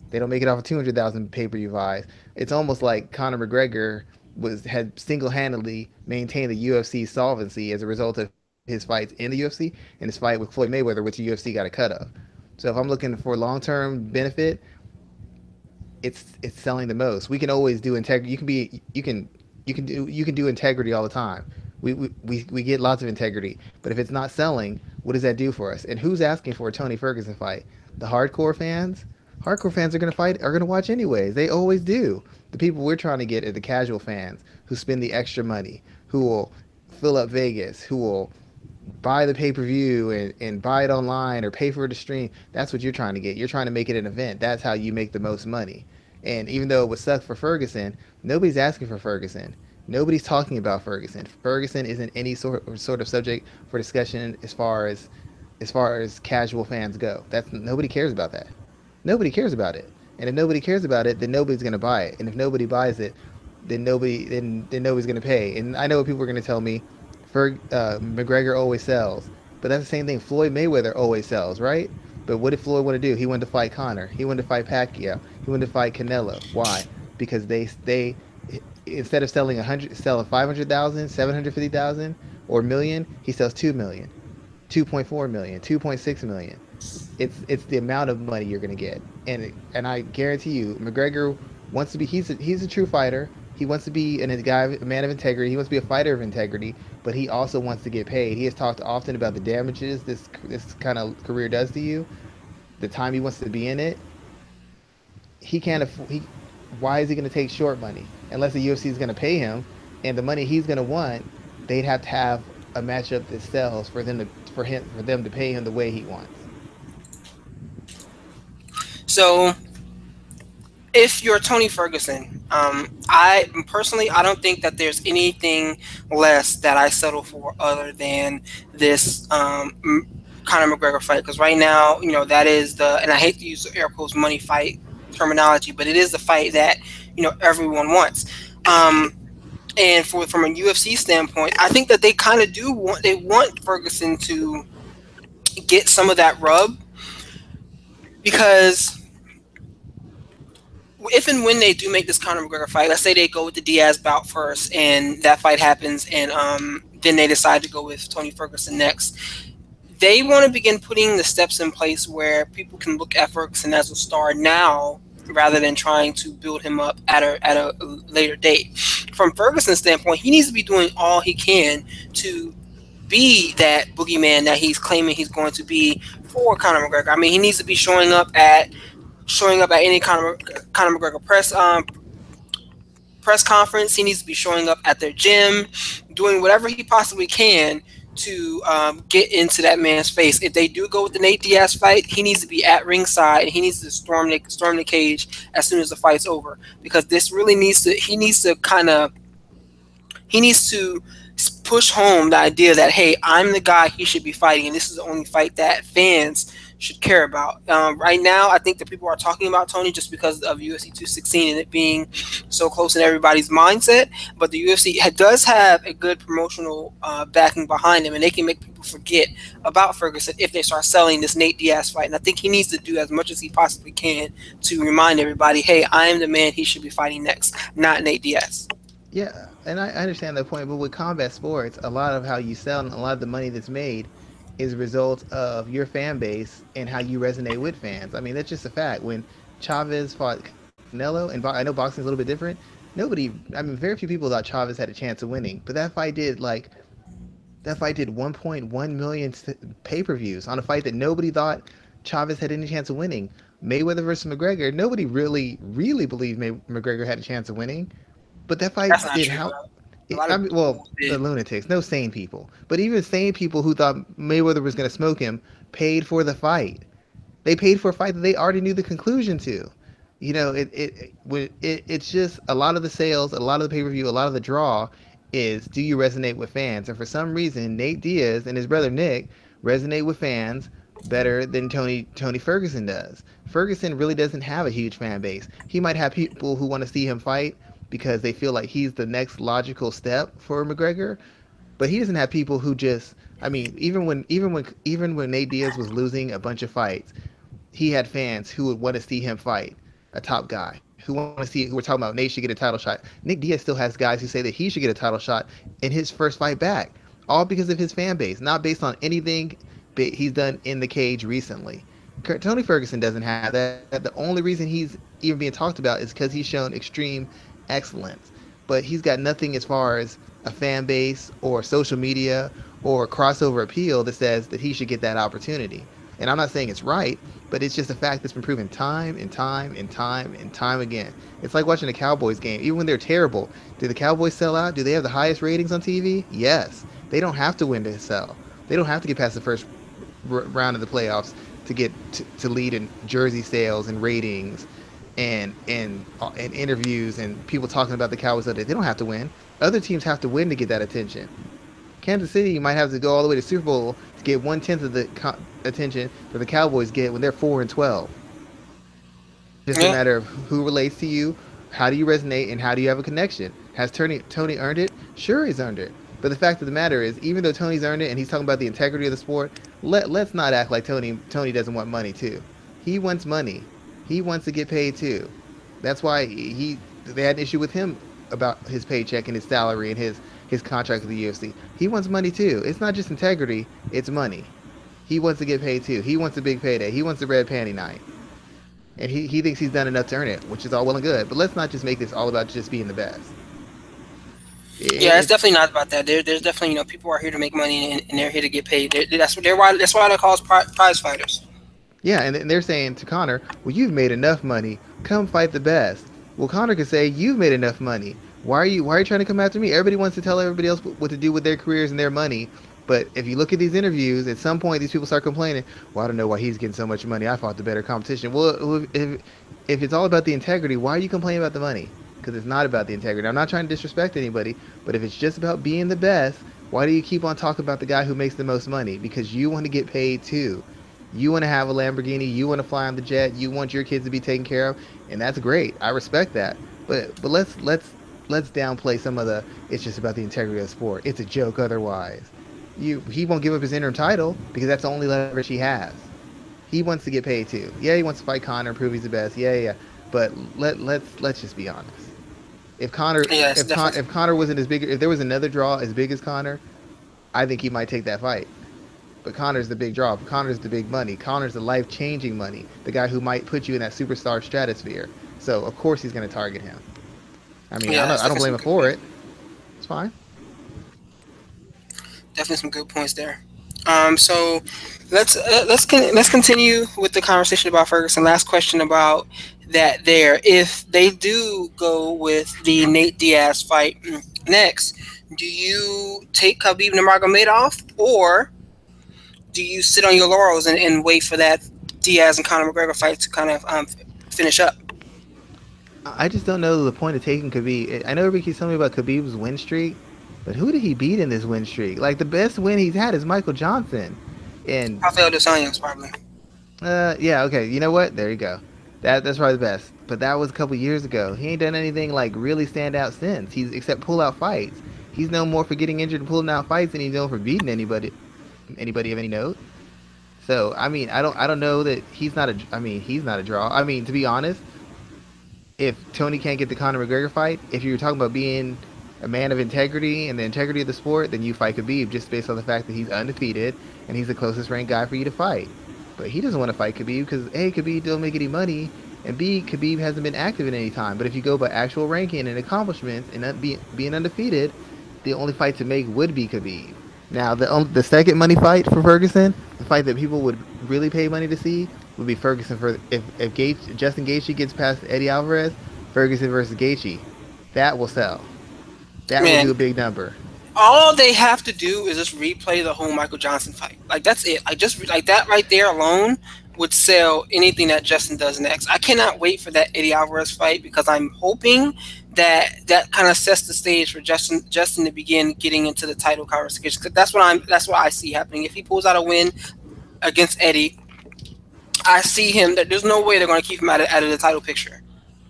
They don't make it off of 200,000 pay-per-view buys. It's almost like Conor McGregor was had single-handedly maintained the UFC solvency as a result of his fights in the UFC and his fight with Floyd Mayweather, which the UFC got a cut of. So if I'm looking for long-term benefit, it's it's selling the most. We can always do integrity. You can be you can you can do you can do integrity all the time. We, we, we, we get lots of integrity, but if it's not selling, what does that do for us? And who's asking for a Tony Ferguson fight? The hardcore fans? Hardcore fans are gonna fight are gonna watch anyways. They always do. The people we're trying to get are the casual fans who spend the extra money, who will fill up Vegas, who will buy the pay per view and, and buy it online or pay for to stream. That's what you're trying to get. You're trying to make it an event. That's how you make the most money. And even though it would suck for Ferguson, nobody's asking for Ferguson. Nobody's talking about Ferguson. Ferguson isn't any sort of, sort of subject for discussion as far as as far as casual fans go. That's nobody cares about that. Nobody cares about it. And if nobody cares about it, then nobody's going to buy it. And if nobody buys it, then nobody then then nobody's going to pay. And I know what people are going to tell me. Ferg, uh, McGregor always sells, but that's the same thing. Floyd Mayweather always sells, right? But what did Floyd want to do? He wanted to fight Conor. He wanted to fight Pacquiao. He wanted to fight Canelo. Why? Because they they instead of selling a hundred, selling 500,000, 750,000 or million, he sells 2 million, 2.4 million, 2.6 million. It's it's the amount of money you're going to get and and I guarantee you, McGregor wants to be. He's a, he's a true fighter. He wants to be an, a guy, a man of integrity. He wants to be a fighter of integrity, but he also wants to get paid. He has talked often about the damages this this kind of career does to you, the time he wants to be in it. He can't afford. He, why is he going to take short money unless the UFC is going to pay him, and the money he's going to want, they'd have to have a matchup that sells for them to for him for them to pay him the way he wants. So, if you're Tony Ferguson, um, I personally I don't think that there's anything less that I settle for other than this um, Conor McGregor fight because right now you know that is the and I hate to use air quotes money fight terminology, but it is the fight that you know everyone wants. Um, and for from a UFC standpoint, I think that they kind of do want they want Ferguson to get some of that rub because if and when they do make this Conor McGregor fight, let's say they go with the Diaz bout first, and that fight happens, and um, then they decide to go with Tony Ferguson next. They want to begin putting the steps in place where people can look at Ferguson as a star now, rather than trying to build him up at a at a later date. From Ferguson's standpoint, he needs to be doing all he can to be that boogeyman that he's claiming he's going to be for Conor McGregor. I mean, he needs to be showing up at showing up at any Conor, Conor McGregor press um, press conference. He needs to be showing up at their gym, doing whatever he possibly can to um, get into that man's face. If they do go with the Nate Diaz fight, he needs to be at ringside he needs to storm the storm the cage as soon as the fight's over because this really needs to. He needs to kind of. He needs to push home the idea that hey, I'm the guy he should be fighting, and this is the only fight that fans should care about. Um, right now, I think that people are talking about Tony just because of UFC 216 and it being so close in everybody's mindset. But the UFC does have a good promotional uh, backing behind them, and they can make people forget about Ferguson if they start selling this Nate Diaz fight. And I think he needs to do as much as he possibly can to remind everybody, hey, I am the man he should be fighting next, not Nate Diaz. Yeah, and I understand that point, but with combat sports, a lot of how you sell and a lot of the money that's made – is a result of your fan base and how you resonate with fans. I mean, that's just a fact. When Chavez fought Canelo, and I know boxing is a little bit different. Nobody, I mean, very few people thought Chavez had a chance of winning, but that fight did like that fight did 1.1 million pay-per-views on a fight that nobody thought Chavez had any chance of winning. Mayweather versus McGregor, nobody really, really believed May- McGregor had a chance of winning, but that fight did how I mean, well, the lunatics, no sane people. But even sane people who thought Mayweather was going to smoke him paid for the fight. They paid for a fight that they already knew the conclusion to. You know, it it, it it's just a lot of the sales, a lot of the pay per view, a lot of the draw is do you resonate with fans? And for some reason, Nate Diaz and his brother Nick resonate with fans better than Tony Tony Ferguson does. Ferguson really doesn't have a huge fan base. He might have people who want to see him fight, because they feel like he's the next logical step for McGregor. But he doesn't have people who just I mean, even when even when even when Nate Diaz was losing a bunch of fights, he had fans who would want to see him fight a top guy. Who want to see who we're talking about Nate should get a title shot. Nick Diaz still has guys who say that he should get a title shot in his first fight back. All because of his fan base, not based on anything he's done in the cage recently. Tony Ferguson doesn't have that. The only reason he's even being talked about is because he's shown extreme excellence. But he's got nothing as far as a fan base or social media or crossover appeal that says that he should get that opportunity. And I'm not saying it's right, but it's just a fact that's been proven time and time and time and time again. It's like watching a Cowboys game. Even when they're terrible, do the Cowboys sell out? Do they have the highest ratings on TV? Yes. They don't have to win to sell. They don't have to get past the first r- round of the playoffs to get to, to lead in jersey sales and ratings and and uh, and interviews and people talking about the Cowboys that they don't have to win. Other teams have to win to get that attention. Kansas City might have to go all the way to Super Bowl to get one tenth of the co- attention that the Cowboys get when they're four and twelve. Just yeah. a matter of who relates to you, how do you resonate, and how do you have a connection. Has Tony Tony earned it? Sure, he's earned it. But the fact of the matter is, even though Tony's earned it and he's talking about the integrity of the sport, let let's not act like Tony Tony doesn't want money too. He wants money he wants to get paid too. That's why he they had an issue with him about his paycheck and his salary and his his contract with the UFC. He wants money too. It's not just integrity; it's money. He wants to get paid too. He wants a big payday. He wants a red panty night. And he, he thinks he's done enough to earn it, which is all well and good. But let's not just make this all about just being the best. yeah, it's definitely not about that. There, there's definitely you know people are here to make money and, and they're here to get paid. They're, that's what they're why that's why they're called prize fighters. Yeah, and they're saying to Conor, well, you've made enough money. Come fight the best. Well, Conor could say, you've made enough money. Why are you Why are you trying to come after me? Everybody wants to tell everybody else what to do with their careers and their money. But if you look at these interviews, at some point these people start complaining. Well, I don't know why he's getting so much money. I fought the better competition. Well, if if it's all about the integrity, why are you complaining about the money? Because it's not about the integrity. I'm not trying to disrespect anybody, but if it's just about being the best, why do you keep on talking about the guy who makes the most money? Because you want to get paid too. You want to have a Lamborghini, you want to fly on the jet, you want your kids to be taken care of, and that's great. I respect that. But but let's let's let's downplay some of the it's just about the integrity of the sport. It's a joke otherwise. You he won't give up his interim title because that's the only leverage he has. he wants to get paid too. Yeah, he wants to fight Conor, prove he's the best. Yeah, yeah. But let let's let's just be honest. If Conor Yes, if, Con, if Conor wasn't as big if there was another draw as big as Conor, I think he might take that fight. But Conor's the big draw. Conor's the big money. Conor's the life changing money. The guy who might put you in that superstar stratosphere. So of course he's going to target him. I mean, Yeah, I, don't, I don't blame him for it. It's fine. definitely some good points there. Um, so let's uh, let's con- let's continue with the conversation about Ferguson. Last question about that. There, if they do go with the Nate Diaz fight mm, next, do you take Khabib Nurmagomedov or do you sit on your laurels and, and wait for that Diaz and Conor McGregor fight to kind of um, finish up? I just don't know the point of taking Khabib. I know everybody keeps telling me about Khabib's win streak, but who did he beat in this win streak? Like the best win he's had is Michael Johnson, and Rafael dos Anjos probably. uh, yeah, okay, you know what? There you go. That that's probably the best. But that was a couple years ago. He ain't done anything like really stand out since. He's except pull out fights. He's known more for getting injured and pulling out fights than he's known for beating anybody, anybody of any note. So I mean, I don't I don't know that he's not a. I mean, he's not a draw. I mean, to be honest, if Tony can't get the Conor McGregor fight, if you're talking about being a man of integrity and the integrity of the sport, then you fight Khabib just based on the fact that he's undefeated and he's the closest ranked guy for you to fight. But he doesn't want to fight Khabib because A, Khabib don't make any money, and B, Khabib hasn't been active in any time. But if you go by actual ranking and accomplishments and being undefeated, the only fight to make would be Khabib. Now, the on- the second money fight for Ferguson, the fight that people would really pay money to see, would be Ferguson for if if Gaethje, Justin Gaethje gets past Eddie Alvarez, Ferguson versus Gaethje, that will sell. That Man. will do a big number. all they have to do is just replay the whole Michael Johnson fight. Like that's it. Like just like that right there alone would sell anything that Justin does next. I cannot wait for that Eddie Alvarez fight because I'm hoping that that kind of sets the stage for Justin Justin to begin getting into the title conversation. 'Cause that's what I'm that's what I see happening. If he pulls out a win against Eddie, I see him that there's no way they're going to keep him out of, out of the title picture.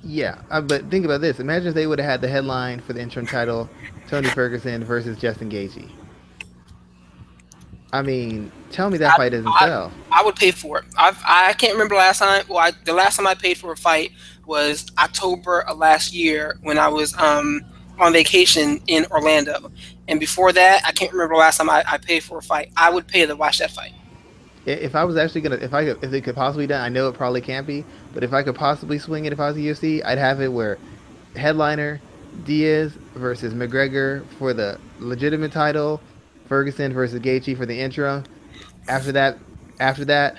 Yeah, uh, but think about this. Imagine if they would have had the headline for the interim title, Tony Ferguson versus Justin Gaethje. I mean, tell me that I- fight doesn't I- sell. I would pay for it. I've, I can't remember last time. Well, I, the last time I paid for a fight was October of last year when I was um, on vacation in Orlando. And before that, I can't remember last time I, I paid for a fight. I would pay to watch that fight. If I was actually gonna, if I could, if it could possibly be done, I know it probably can't be, but if I could possibly swing it if I was the UFC, I'd have it where headliner Diaz versus McGregor for the legitimate title, Ferguson versus Gaethje for the interim. After that, after that,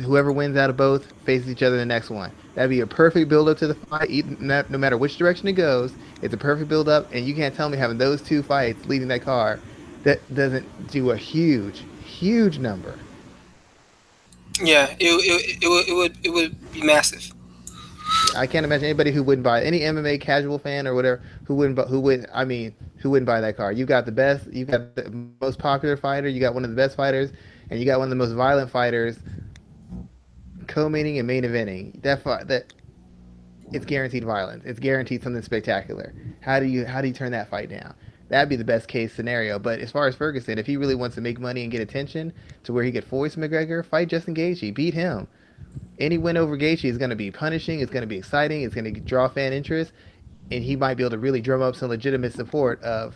whoever wins out of both faces each other in the next one. That'd be a perfect build up to the fight. No matter which direction it goes, it's a perfect build up, and you can't tell me having those two fights leading that car that doesn't do a huge, huge number. Yeah, it, it, it, would, it, would, it would be massive. I can't imagine anybody who wouldn't buy any MMA casual fan or whatever who wouldn't who would I mean who wouldn't buy that car. You got the best, you got the most popular fighter, you got one of the best fighters, and you got one of the most violent fighters co-mating and main eventing. That that it's guaranteed violence. It's guaranteed something spectacular. How do you how do you turn that fight down? That'd be the best case scenario. But as far as Ferguson, if he really wants to make money and get attention to where he could force McGregor, fight Justin Gaethje, beat him any win over Gaethje is going to be punishing. It's going to be exciting. It's going to draw fan interest, and he might be able to really drum up some legitimate support of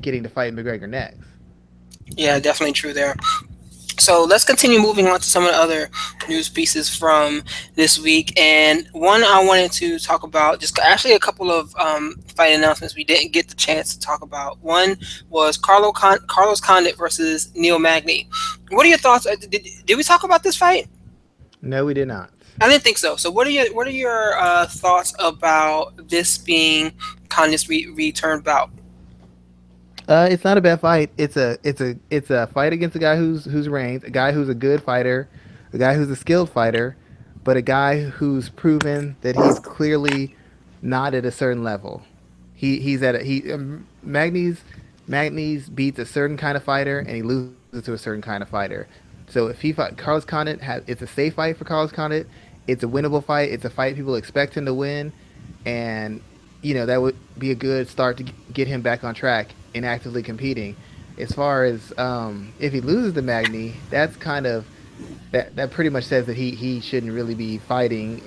getting to fight McGregor next. Yeah, definitely true there. So let's continue moving on to some of the other news pieces from this week. And one I wanted to talk about, just actually a couple of um, fight announcements we didn't get the chance to talk about. One was Carlo Con- Carlos Condit versus Neil Magny. What are your thoughts? Uh, Did, did we talk about this fight? No, we did not. I didn't think so. So what are your what are your uh, thoughts about this being Condit's re- return bout? Uh, it's not a bad fight. It's a it's a it's a fight against a guy who's who's ranked, a guy who's a good fighter, a guy who's a skilled fighter, but a guy who's proven that he's clearly not at a certain level. He he's at a, he um, Magny's Magny's beats a certain kind of fighter and he loses to a certain kind of fighter. So if he fought Carlos Condit, has, it's a safe fight for Carlos Condit. It's a winnable fight. It's a fight people expect him to win, and you know that would be a good start to get him back on track and actively competing. As far as um, if he loses to Magny, that's kind of that that pretty much says that he he shouldn't really be fighting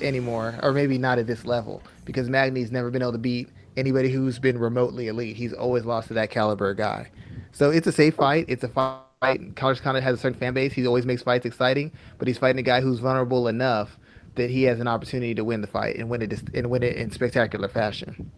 anymore, or maybe not at this level, because Magny's never been able to beat anybody who's been remotely elite. He's always lost to that caliber guy. So it's a safe fight. It's a fight. Carlos Condit has a certain fan base. He always makes fights exciting, but he's fighting a guy who's vulnerable enough that he has an opportunity to win the fight and win it and win it in spectacular fashion.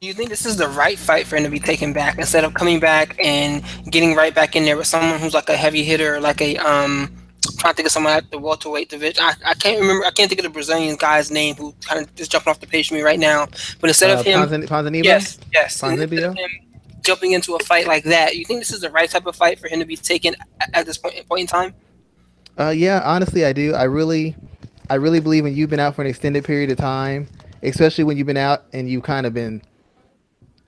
Do you think this is the right fight for him to be taken back instead of coming back and getting right back in there with someone who's like a heavy hitter, like a um, I'm trying to think of someone at the welterweight division. I, I can't remember. I can't think of the Brazilian guy's name who kind of just jumping off the page for me right now. But instead uh, of him, yes, yes, Ponzinibbio? Jumping into a fight like that, you think this is the right type of fight for him to be taken at this point, point in time? Uh, yeah, honestly, I do. I really, I really believe when you've been out for an extended period of time, especially when you've been out and you've kind of been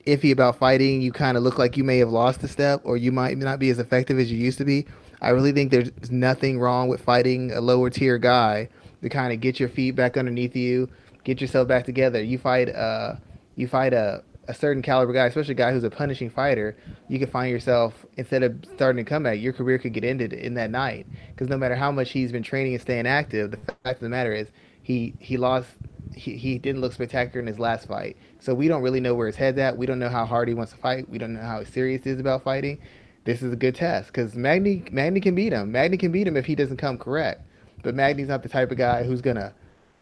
iffy about fighting, you kind of look like you may have lost a step or you might not be as effective as you used to be. I really think there's nothing wrong with fighting a lower tier guy to kind of get your feet back underneath you, get yourself back together. You fight uh you fight a a certain caliber guy, especially a guy who's a punishing fighter, you can find yourself instead of starting to come back, your career could get ended in that night. Because no matter how much he's been training and staying active, the fact of the matter is he he lost. He, he didn't look spectacular in his last fight. So we don't really know where his head's at. We don't know how hard he wants to fight. We don't know how serious he is about fighting this is a good test because Magny Magny can beat him. Magny can beat him if he doesn't come correct. But Magny's not the type of guy who's gonna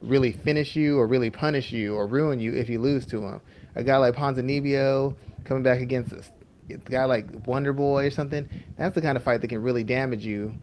really finish you or really punish you or ruin you if you lose to him. A guy like Ponzinibbio coming back against a, a guy like Wonder Boy or something, that's the kind of fight that can really damage you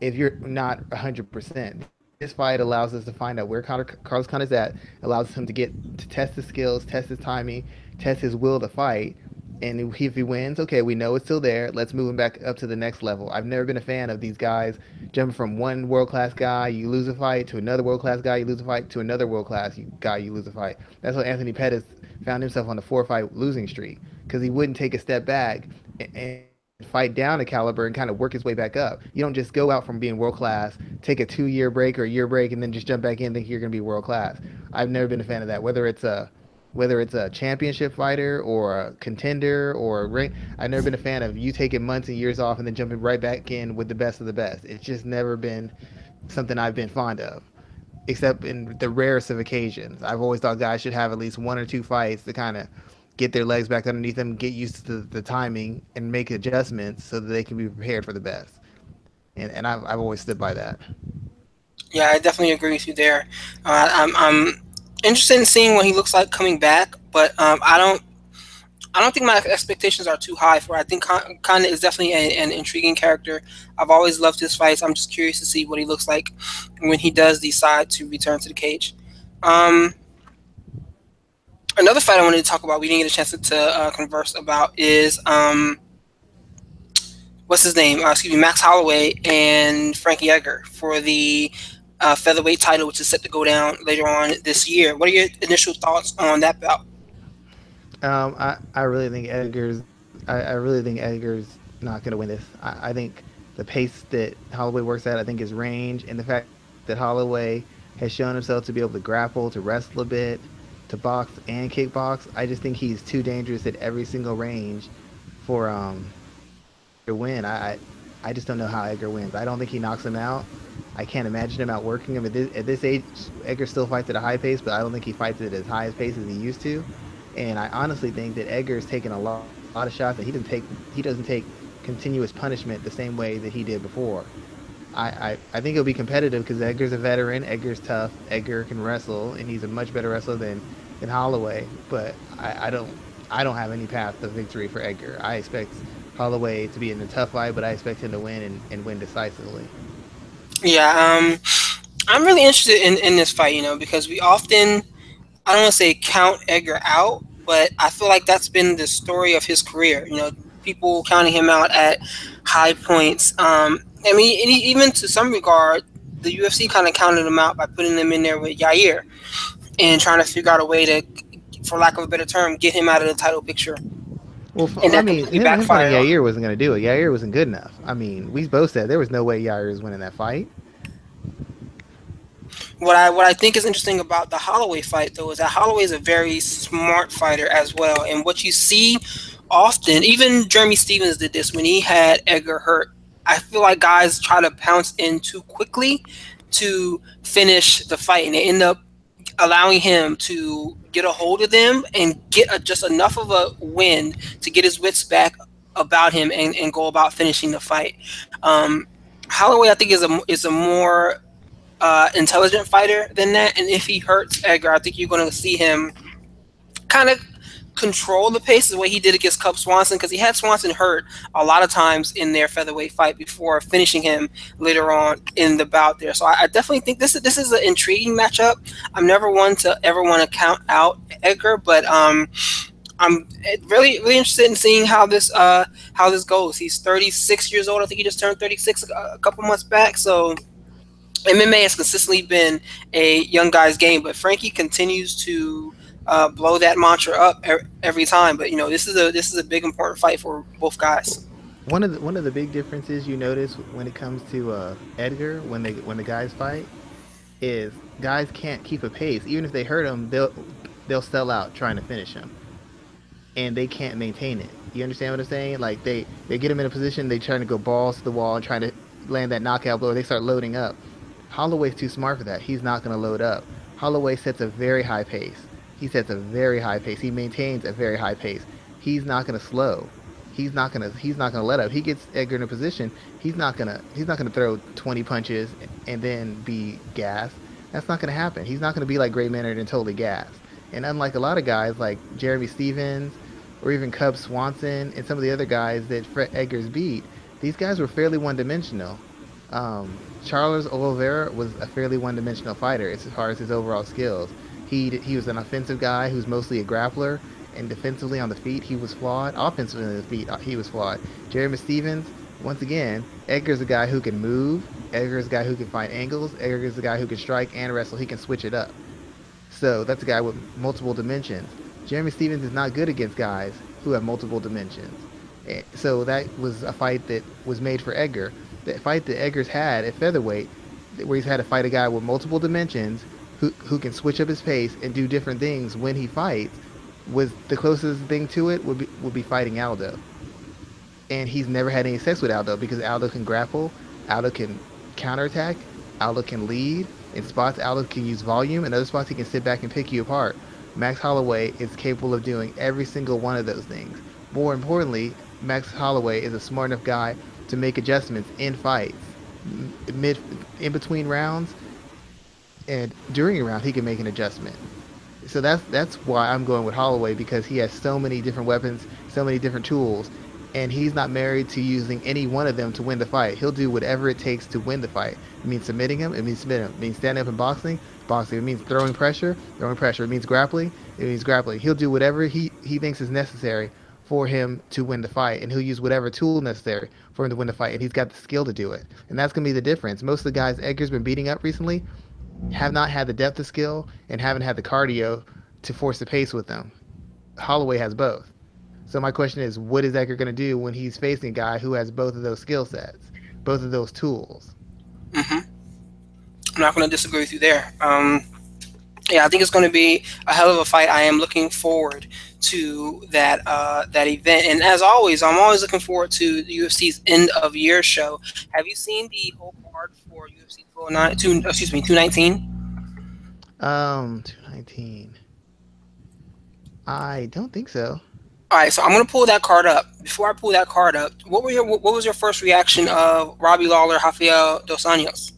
if you're not 100%. This fight allows us to find out where Carlos Condit is at, allows him to get to test his skills, test his timing, test his will to fight, and if he wins, okay, we know it's still there. Let's move him back up to the next level. I've never been a fan of these guys jumping from one world class guy, you lose a fight, to another world class guy, you lose a fight, to another world class guy, you lose a fight. That's what Anthony Pettis found himself on the four fight losing streak because he wouldn't take a step back and, and fight down a caliber and kind of work his way back up. You don't just go out from being world class, take a two year break or a year break, and then just jump back in and think you're going to be world class. I've never been a fan of that. Whether it's a whether it's a championship fighter or a contender or a ring. I've never been a fan of you taking months and years off and then jumping right back in with the best of the best. It's just never been something I've been fond of, except in the rarest of occasions. I've always thought guys should have at least one or two fights to kind of get their legs back underneath them, get used to the timing, and make adjustments so that they can be prepared for the best. And, and I've, I've always stood by that. Yeah, I definitely agree with you there. Uh, I'm, I'm interested in seeing what he looks like coming back, but um, I don't. I don't think my expectations are too high for. I think Condit is definitely a, an intriguing character. I've always loved his fights. I'm just curious to see what he looks like when he does decide to return to the cage. Um, another fight I wanted to talk about, we didn't get a chance to, to uh, converse about, is um, what's his name? Uh, excuse me, Max Holloway and Frankie Edgar for the uh, featherweight title, which is set to go down later on this year. What are your initial thoughts on that bout? Um, I, I really think Edgar's I, I really think Edgar's not going to win this. I, I think the pace that Holloway works at, I think his range and the fact that Holloway has shown himself to be able to grapple, to wrestle a bit, to box and kickbox. I just think he's too dangerous at every single range for um to win. I I just don't know how Edgar wins. I don't think he knocks him out. I can't imagine him outworking him at this, at this age. Edgar still fights at a high pace, but I don't think he fights at as high a pace as he used to. And I honestly think that Edgar's taken a lot, a lot of shots that he doesn't take. He doesn't take continuous punishment the same way that he did before. I, I, I think it'll be competitive because Edgar's a veteran. Edgar's tough. Edgar can wrestle, and he's a much better wrestler than, than Holloway. But I, I don't I don't have any path to victory for Edgar. I expect Holloway to be in a tough fight, but I expect him to win and, and win decisively. Yeah, um, I'm really interested in, in this fight, you know, because we often, I don't want to say count Edgar out, but I feel like that's been the story of his career. You know, people counting him out at high points. Um, I mean, even to some regard, the UFC kind of counted him out by putting him in there with Yair and trying to figure out a way to, for lack of a better term, get him out of the title picture. Well, and I mean, him, him Yair wasn't going to do it. Yair wasn't good enough. I mean, we both said there was no way Yair was winning that fight. What I what I think is interesting about the Holloway fight though is that Holloway is a very smart fighter as well, and what you see often, even Jeremy Stephens did this when he had Edgar hurt I feel like guys try to pounce in too quickly to finish the fight, and they end up allowing him to get a hold of them and get a, just enough of a win to get his wits back about him and, and go about finishing the fight. Um, Holloway, I think, is a is a more uh, intelligent fighter than that, and if he hurts Edgar, I think you're going to see him kind of control the pace the way he did against Cub Swanson because he had Swanson hurt a lot of times in their featherweight fight before finishing him later on in the bout there. So I, I definitely think this is this is an intriguing matchup. I'm never one to ever want to count out Edgar, but um, I'm really really interested in seeing how this uh how this goes. He's 36 years old. I think he just turned 36 a, a couple months back. So MMA has consistently been a young guy's game, but Frankie continues to uh, blow that mantra up every time. But you know, this is a this is a big important fight for both guys. One of the one of the big differences you notice when it comes to uh, Edgar when they when the guys fight is guys can't keep a pace. Even if they hurt him, they'll they'll sell out trying to finish him, and they can't maintain it. You understand what I'm saying? Like they they get him in a position, they trying to go balls to the wall and trying to land that knockout blow. They start loading up. Holloway's too smart for that. He's not going to load up. Holloway sets a very high pace he sets a very high pace. He maintains a very high pace. He's not going to slow. He's not going to he's not going to let up. He gets Edgar in a position. He's not going to he's not going to throw 20 punches and then be gassed. That's not going to happen. He's not going to be like Gray Maynard and totally gassed. And unlike a lot of guys like Jeremy Stephens or even Cub Swanson and some of the other guys that Fred Edgar's beat, these guys were fairly one-dimensional. Um, Charles Oliveira was a fairly one-dimensional fighter as far as his overall skills. He he was an offensive guy who's mostly a grappler, and defensively on the feet he was flawed. Offensively on the feet uh, he was flawed. Jeremy Stephens, once again, Edgar's a guy who can move. Edgar's a guy who can find angles. Edgar's a guy who can strike and wrestle. He can switch it up. So that's a guy with multiple dimensions. Jeremy Stephens is not good against guys who have multiple dimensions. Eh, so that was a fight that was made for Edgar. The fight that Edgar's had at featherweight, where he's had to fight a guy with multiple dimensions who, who can switch up his pace and do different things when he fights was the closest thing to it would be would be fighting Aldo. And he's never had any sex with Aldo because Aldo can grapple, Aldo can counterattack, Aldo can lead. In spots, Aldo can use volume. In other spots, he can sit back and pick you apart. Max Holloway is capable of doing every single one of those things. More importantly, Max Holloway is a smart enough guy to make adjustments in fights. Mid, in between rounds, and during a round he can make an adjustment. So that's that's why I'm going with Holloway because he has so many different weapons, so many different tools, and he's not married to using any one of them to win the fight. He'll do whatever it takes to win the fight. It means submitting him. It means submitting him. It means standing up and boxing. Boxing. It means throwing pressure. Throwing pressure. It means grappling. It means grappling. He'll do whatever he, he thinks is necessary for him to win the fight, and he'll use whatever tool necessary for him to win the fight, and he's got the skill to do it. And that's gonna be the difference. Most of the guys Edgar's been beating up recently have not had the depth of skill and haven't had the cardio to force the pace with them. Holloway has both. So my question is, what is Edgar going to do when he's facing a guy who has both of those skill sets, both of those tools? Mm-hmm. I'm not going to disagree with you there. Um, yeah, I think it's going to be a hell of a fight. I am looking forward to that uh, that event, and as always, I'm always looking forward to the UFC's end of year show. Have you seen the whole card for UFC 209? Two, excuse me, 219. Um, 219. I don't think so. All right, so I'm gonna pull that card up. Before I pull that card up, what were your what was your first reaction of Robbie Lawler, Rafael dos Anjos?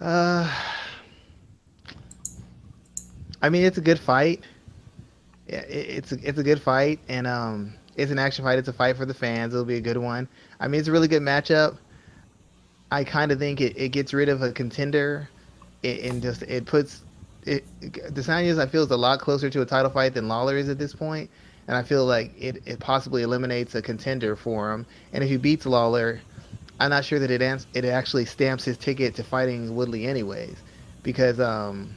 Uh, I mean, it's a good fight. Yeah, it's a, it's a good fight, and um, it's an action fight. It's a fight for the fans. It'll be a good one. I mean, it's a really good matchup. I kind of think it, it gets rid of a contender, and just it puts it. Dos Anjos, I feel, is a lot closer to a title fight than Lawler is at this point, and I feel like it, it possibly eliminates a contender for him. And if he beats Lawler, I'm not sure that it it actually stamps his ticket to fighting Woodley anyways, because um,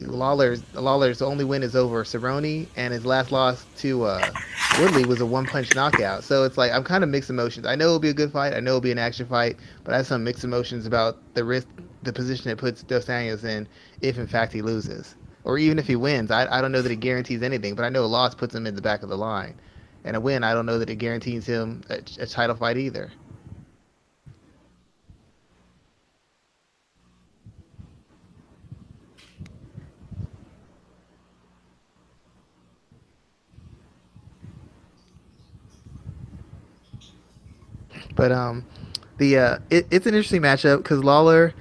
Lawler's Lawler's only win is over Cerrone, and his last loss to uh, Woodley was a one punch knockout. So it's like I'm kind of mixed emotions. I know it'll be a good fight. I know it'll be an action fight, but I have some mixed emotions about the risk, the position it puts Dos Anjos in if in fact he loses, or even if he wins. I I don't know that it guarantees anything, but I know a loss puts him in the back of the line. and a win, I don't know that it guarantees him a, a title fight either. But um, the uh, it, it's an interesting matchup because Lawler,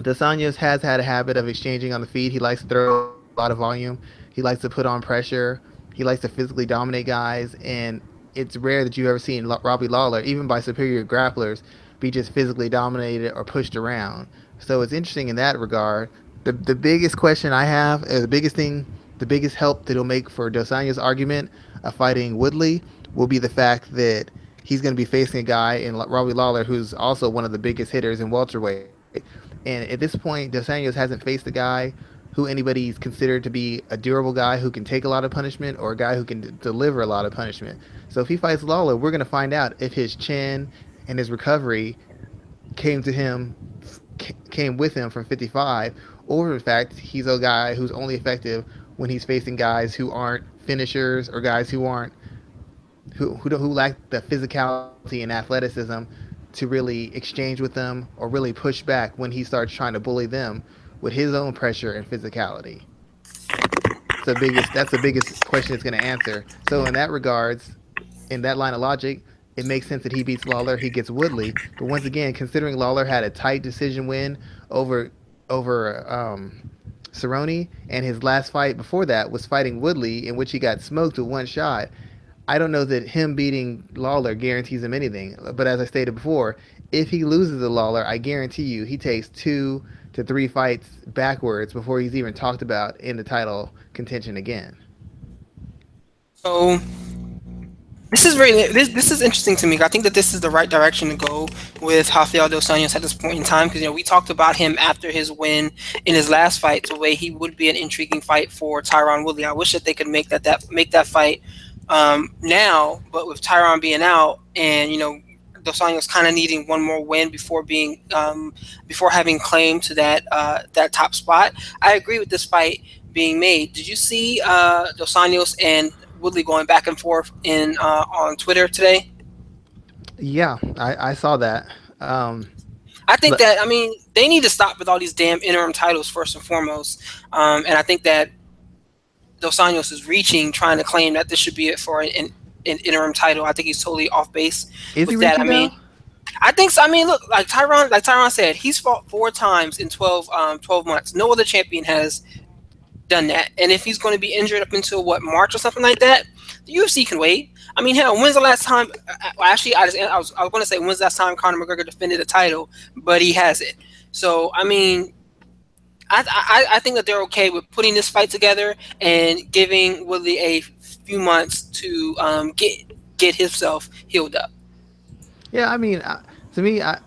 Dos Anjos has had a habit of exchanging on the feet. He likes to throw a lot of volume. He likes to put on pressure. He likes to physically dominate guys, and it's rare that you've ever seen Robbie Lawler, even by superior grapplers, be just physically dominated or pushed around. So it's interesting in that regard. The the biggest question I have, uh, the biggest thing, the biggest help that it'll make for Dos Anjos' argument of fighting Woodley will be the fact that he's going to be facing a guy in Robbie Lawler who's also one of the biggest hitters in welterweight. And at this point, Dos Anjos hasn't faced a guy who anybody's considered to be a durable guy who can take a lot of punishment or a guy who can d- deliver a lot of punishment. So if he fights Lawler, we're going to find out if his chin and his recovery came to him, came with him from 55, or in fact, he's a guy who's only effective when he's facing guys who aren't finishers or guys who aren't who who, who lack the physicality and athleticism to really exchange with them or really push back when he starts trying to bully them with his own pressure and physicality. the biggest that's the biggest question it's going to answer. So in that regards, in that line of logic, it makes sense that he beats Lawler, he gets Woodley. But once again, considering Lawler had a tight decision win over over um, Cerrone, and his last fight before that was fighting Woodley, in which he got smoked with one shot. I don't know that him beating Lawler guarantees him anything. But as I stated before, if he loses to Lawler, I guarantee you he takes two to three fights backwards before he's even talked about in the title contention again. So this is really this this is interesting to me. I think that this is the right direction to go with Rafael dos Anjos at this point in time because you know we talked about him after his win in his last fight, the way he would be an intriguing fight for Tyron Woodley. I wish that they could make that that make that fight um, now, but with Tyron being out and you know Dos Anjos kind of needing one more win before being um, before having claim to that uh, that top spot, I agree with this fight being made. Did you see uh, Dos Anjos and Woodley going back and forth in uh, on Twitter today? Yeah, I, I saw that. Um, I think but, that I mean they need to stop with all these damn interim titles first and foremost, um, and I think that Dos Anjos is reaching, trying to claim that this should be it for an, an interim title. I think he's totally off base is with that. I mean, I think so. I mean, look, like Tyron, like Tyron said, he's fought four times in 12, um, 12 months. No other champion has done that. And if he's going to be injured up until what March or something like that, the UFC can wait. I mean, hell, when's the last time? Actually, I, just, I was, I was going to say when's the last time Conor McGregor defended a title, but he has it. So I mean, I, I, I think that they're okay with putting this fight together and giving Woodley a few months to um, get get himself healed up. Yeah, I mean, uh, to me, I,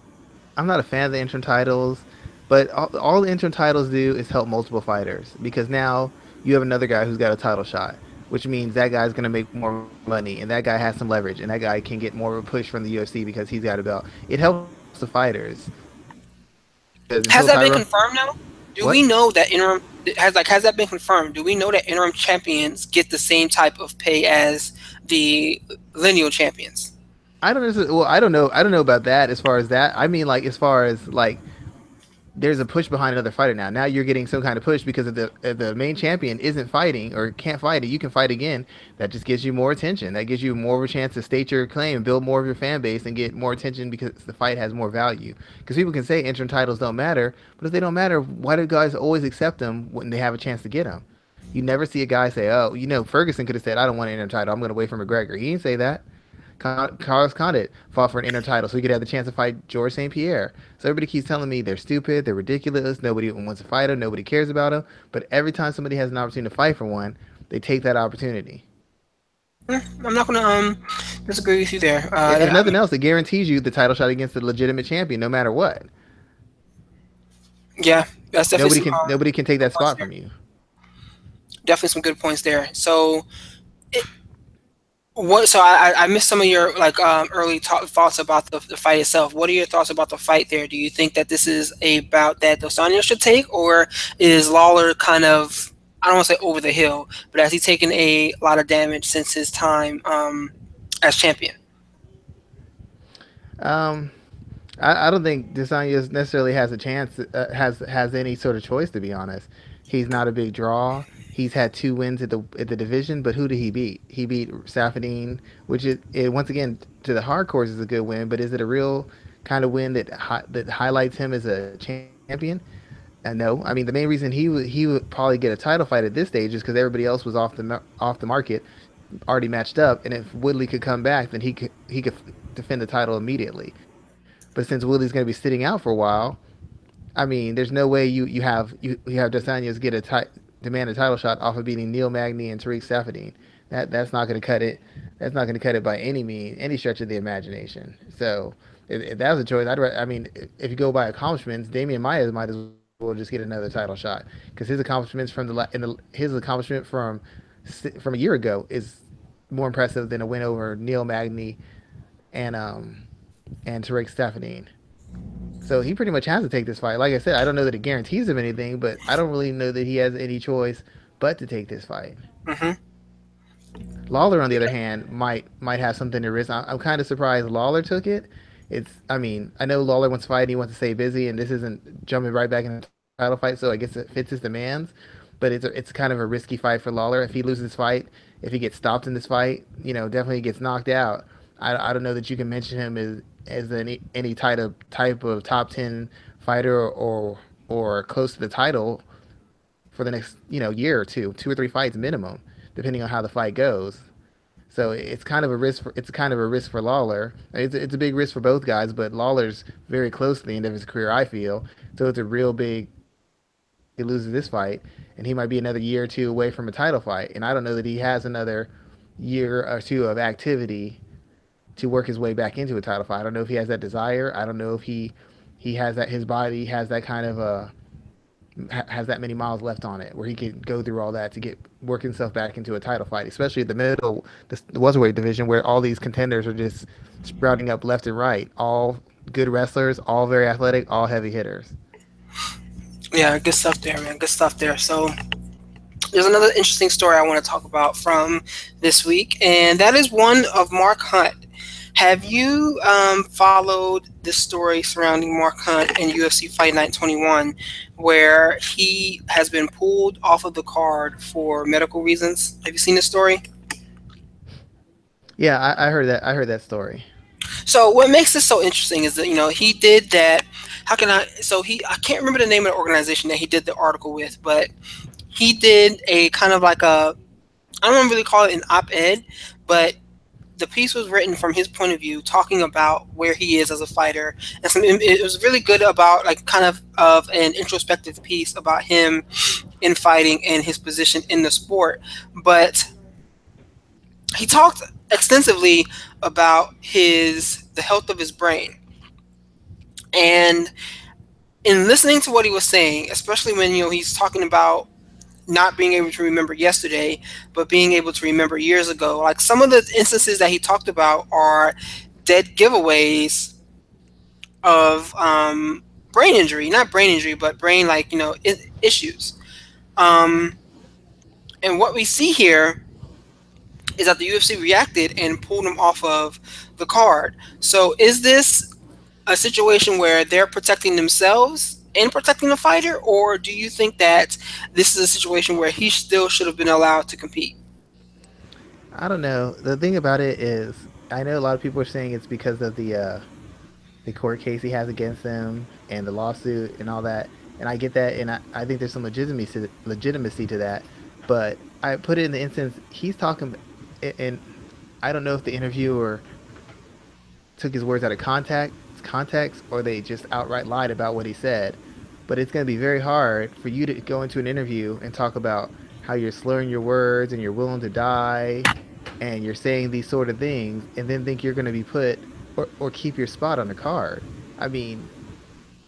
I'm not a fan of the interim titles, but all, all the interim titles do is help multiple fighters because now you have another guy who's got a title shot, which means that guy's going to make more money and that guy has some leverage and that guy can get more of a push from the UFC because he's got a belt. It helps the fighters. Has that been confirmed now? Do what? we know that interim has like has that been confirmed? Do we know that interim champions get the same type of pay as the lineal champions? I don't know. Well, I don't know. I don't know about that. As far as that, I mean, like as far as like there's a push behind another fighter now. Now you're getting some kind of push because if the if the main champion isn't fighting or can't fight it, you can fight again. That just gives you more attention. That gives you more of a chance to state your claim, build more of your fan base, and get more attention because the fight has more value. Because people can say interim titles don't matter, but if they don't matter, why do guys always accept them when they have a chance to get them? You never see a guy say, "Oh, you know, Ferguson could have said, I don't want an interim title. I'm going to wait for McGregor." He didn't say that. Carlos Condit fought for an inner title so he could have the chance to fight George St. Pierre. So everybody keeps telling me they're stupid, they're ridiculous, nobody wants to fight them, nobody cares about them. But every time somebody has an opportunity to fight for one, they take that opportunity. Eh, I'm not going to um disagree with you there. Uh, if nothing else, it guarantees you the title shot against the legitimate champion, no matter what. Yeah, that's definitely nobody can um, nobody can take that spot from you. Definitely some good points there. So. What? So I I missed some of your like um, early thoughts about the, the fight itself. What are your thoughts about the fight there? Do you think that this is a bout that Dos Anjos should take, or is Lawler kind of I don't want to say over the hill, but has he taken a lot of damage since his time um, as champion? Um, I, I don't think Dos Anjos necessarily has a chance, uh, has has any sort of choice. To be honest, he's not a big draw. He's had two wins at the at the division, but who did he beat? He beat Saffiedine, which is it, once again to the hardcores is a good win, but is it a real kind of win that hi, that highlights him as a champion? Uh, no, I mean the main reason he would he would probably get a title fight at this stage is because everybody else was off the off the market, already matched up, and if Woodley could come back, then he could he could defend the title immediately. But since Woodley's going to be sitting out for a while, I mean, there's no way you, you have you, you have Dos Anjos get a ti- demand a title shot off of beating Neil Magny and Tarec Saffiedine. That that's not going to cut it. That's not going to cut it by any mean, any stretch of the imagination. So if, if that was a choice, I'd. I mean, if you go by accomplishments, Demian Maia might as well just get another title shot because his accomplishments from the in the his accomplishment from from a year ago is more impressive than a win over Neil Magny and um and Tarec Saffiedine. So he pretty much has to take this fight. Like I said, I don't know that it guarantees him anything, but I don't really know that he has any choice but to take this fight. Mm-hmm. Lawler, on the other hand, might might have something to risk. I'm kind of surprised Lawler took it. It's, I mean, I know Lawler wants to fight, and he wants to stay busy, and this isn't jumping right back into title fight, so I guess it fits his demands. But it's a, it's kind of a risky fight for Lawler. If he loses this fight, if he gets stopped in this fight, you know, definitely gets knocked out. I, I don't know that you can mention him as as any any type of type of top ten fighter or or close to the title for the next you know year or two, two or three fights minimum, depending on how the fight goes. So it's kind of a risk. For, it's kind of a risk for Lawler. It's it's a big risk for both guys, but Lawler's very close to the end of his career. I feel so. It's a real big. He loses this fight, and he might be another year or two away from a title fight. And I don't know that he has another year or two of activity to work his way back into a title fight. I don't know if he has that desire. I don't know if he he has that his body has that kind of uh, a has that many miles left on it where he could go through all that to get work himself back into a title fight, especially at the middle the, the welterweight division where all these contenders are just sprouting up left and right. All good wrestlers, all very athletic, all heavy hitters. Yeah, good stuff there, man. Good stuff there. So there's another interesting story I want to talk about from this week, and that is one of Mark Hunt. Have you um, followed the story surrounding Mark Hunt and UFC Fight Night 21, where he has been pulled off of the card for medical reasons? Have you seen the story? Yeah, I, I heard that. I heard that story. So what makes this so interesting is that you know he did that. How can I? So he I can't remember the name of the organization that he did the article with, but he did a kind of like a I don't really call it an op-ed, but the piece was written from his point of view, talking about where he is as a fighter, and some, it was really good about like kind of of an introspective piece about him in fighting and his position in the sport. But he talked extensively about his the health of his brain, and in listening to what he was saying, especially when you know he's talking about not being able to remember yesterday, but being able to remember years ago. Like some of the instances that he talked about are dead giveaways of um, brain injury, not brain injury, but brain like you know I- issues. Um, and what we see here is that the UFC reacted and pulled him off of the card. So is this a situation where they're protecting themselves in protecting the fighter, or do you think that this is a situation where he still should have been allowed to compete? I don't know. The thing about it is, I know a lot of people are saying it's because of the uh, the court case he has against them and the lawsuit and all that, and I get that, and I, I think there's some legitimacy legitimacy to that. But I put it in the instance he's talking, and I don't know if the interviewer took his words out of contact context or they just outright lied about what he said. But it's going to be very hard for you to go into an interview and talk about how you're slurring your words and you're willing to die and you're saying these sort of things and then think you're going to be put or, or keep your spot on the card. I mean,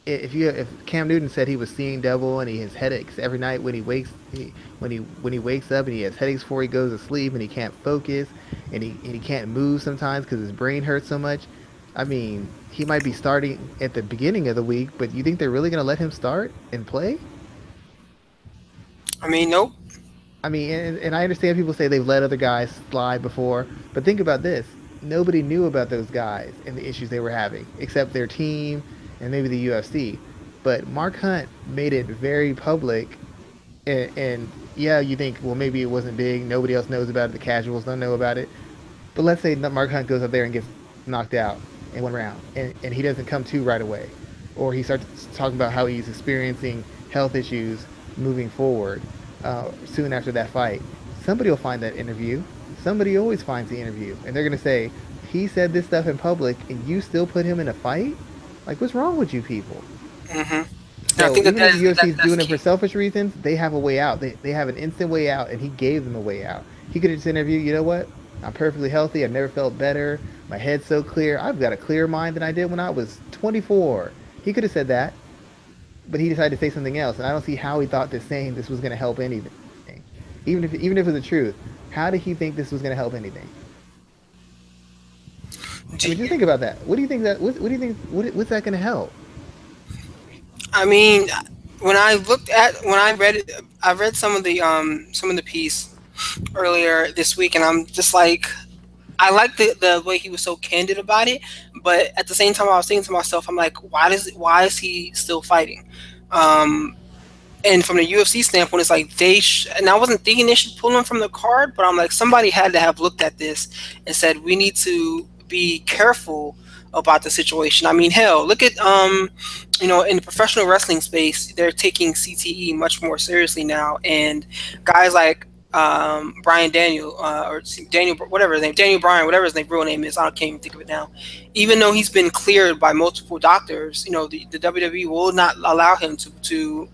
if you if Cam Newton said he was seeing devil and he has headaches every night when he wakes he, when he when he wakes up and he has headaches before he goes to sleep and he can't focus and he and he can't move sometimes because his brain hurts so much. I mean, he might be starting at the beginning of the week, but you think they're really going to let him start and play? I mean, nope. I mean, and, and I understand people say they've let other guys slide before, but think about this: nobody knew about those guys and the issues they were having, except their team and maybe the UFC. But Mark Hunt made it very public, and, and yeah, you think, well, maybe it wasn't big. Nobody else knows about it. The casuals don't know about it. But let's say Mark Hunt goes up there and gets knocked out in one round, and, and he doesn't come to right away, or he starts talking about how he's experiencing health issues moving forward uh, soon after that fight. Somebody will find that interview. Somebody always finds the interview, and they're gonna say, "He said this stuff in public, and you still put him in a fight? Like, what's wrong with you people?" Mm-hmm. So I think even that if that the is- that- UFC's doing it for selfish reasons, they have a way out. They, they have an instant way out, and he gave them a way out. He could have just interviewed, you know what? I'm perfectly healthy. I've never felt better. My head's so clear. I've got a clearer mind than I did when I was 24. He could have said that, but he decided to say something else, and I don't see how he thought that saying this was going to help anything. Even if even if it was the truth, how did he think this was going to help anything? I mean, you think about that. What do you think that? What, what do you think? What, what's that going to help? I mean, when I looked at when I read I read some of the um some of the piece earlier this week, and I'm just like, I like the the way he was so candid about it, but at the same time, I was thinking to myself, I'm like, why does why is he still fighting? Um, and from the UFC standpoint, it's like they sh- and I wasn't thinking they should pull him from the card, but I'm like, somebody had to have looked at this and said we need to be careful about the situation. I mean, hell, look at um, you know, in the professional wrestling space, they're taking CTE much more seriously now, and guys like um, Brian Daniel uh, or Daniel, whatever his name, Daniel Bryan, whatever his name, real name is, I can't even think of it now. Even though he's been cleared by multiple doctors, you know, the, the WWE will not allow him to to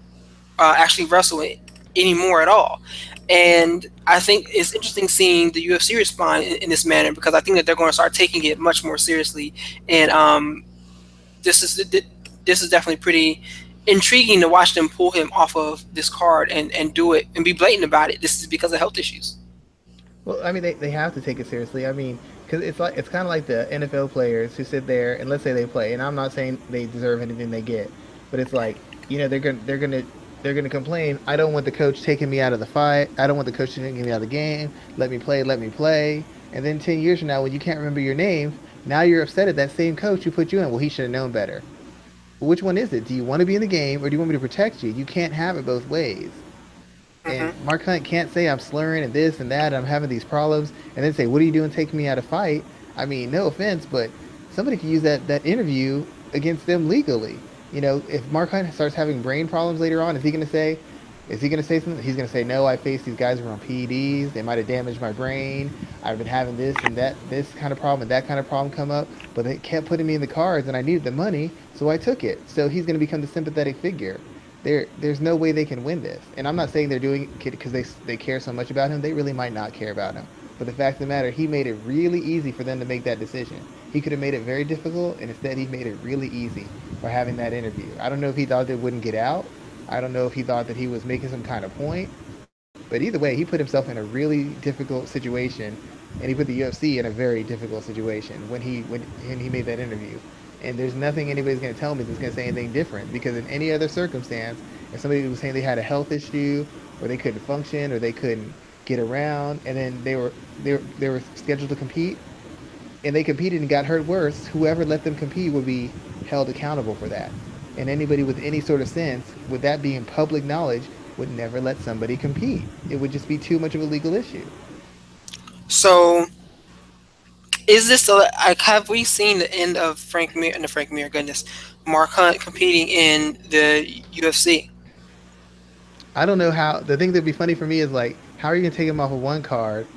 uh, actually wrestle it anymore at all. And I think it's interesting seeing the UFC respond in, in this manner because I think that they're going to start taking it much more seriously. And um, this is this is definitely pretty intriguing to watch them pull him off of this card and, and do it and be blatant about it. This is because of health issues. Well, I mean, they, they have to take it seriously. I mean, because it's like it's kind of like the NFL players who sit there and let's say they play, and I'm not saying they deserve anything they get, but it's like you know they're gonna they're gonna they're gonna complain. I don't want the coach taking me out of the fight. I don't want the coach taking me out of the game. Let me play. Let me play. And then ten years from now, when you can't remember your name, now you're upset at that same coach who put you in. Well, he should have known better. Which one is it? Do you want to be in the game or do you want me to protect you? You can't have it both ways. And Mhm. Mark Hunt can't say I'm slurring and this and that and I'm having these problems and then say, What are you doing taking me out of fight? I mean, no offense, but somebody could use that, that interview against them legally. You know, if Mark Hunt starts having brain problems later on, is he gonna say is he gonna say something? He's gonna say, No, I faced these guys who were on PEDs, they might have damaged my brain, I've been having this and that this kind of problem and that kind of problem come up, but they kept putting me in the cards and I needed the money, so I took it. So he's gonna become the sympathetic figure there there's no way they can win this. And I'm not saying they're doing it because they they care so much about him. They really might not care about him. But the fact of the matter, he made it really easy for them to make that decision. He could have made it very difficult, and instead he made it really easy by having that interview. I don't know if he thought they wouldn't get out. I don't know if he thought that he was making some kind of point. But either way, he put himself in a really difficult situation, and he put the UFC in a very difficult situation when he when, when he made that interview and there's nothing anybody's going to tell me that's going to say anything different because in any other circumstance if somebody was saying they had a health issue or they couldn't function or they couldn't get around and then they were they were, they were scheduled to compete and they competed and got hurt worse whoever let them compete would be held accountable for that and anybody with any sort of sense with that being public knowledge would never let somebody compete it would just be too much of a legal issue So, is this a, like have we seen the end of Frank Mir and the Frank Mir goodness, Mark Hunt competing in the UFC? I don't know how. The thing that'd be funny for me is like, how are you gonna take him off of one card,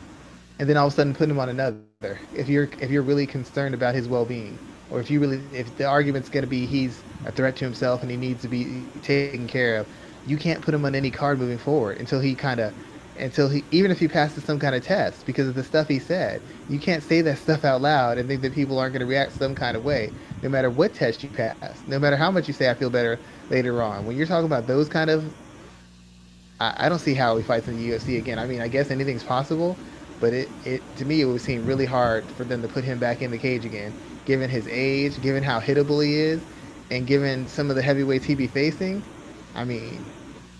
and then all of a sudden put him on another? If you're if you're really concerned about his well-being, or if you really if the argument's gonna be he's a threat to himself and he needs to be taken care of, you can't put him on any card moving forward until he kind of until he even if he passes some kind of test because of the stuff he said. You can't say that stuff out loud and think that people aren't going to react some kind of way, no matter what test you pass, no matter how much you say I feel better later on. When you're talking about those kind of I, I don't see how he fights in the UFC again. I mean, I guess anything's possible, but it, it to me it would seem really hard for them to put him back in the cage again, given his age, given how hittable he is, and given some of the heavyweights he'd be facing. I mean,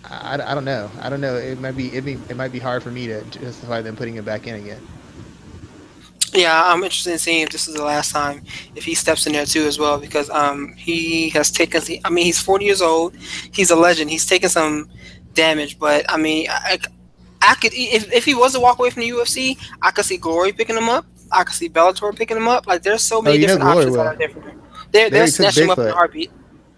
I, I don't know. I don't know. It might be it, be it might be hard for me to justify them putting him back in again. Yeah, I'm interested in seeing if this is the last time if he steps in there too as well because um he has taken. I mean, he's 40 years old. He's a legend. He's taken some damage, but I mean, I, I could if, if he was to walk away from the UFC, I could see Glory picking him up. I could see Bellator picking him up. Like there's so many oh, different options that are different. They're they're snatching him up in a heartbeat.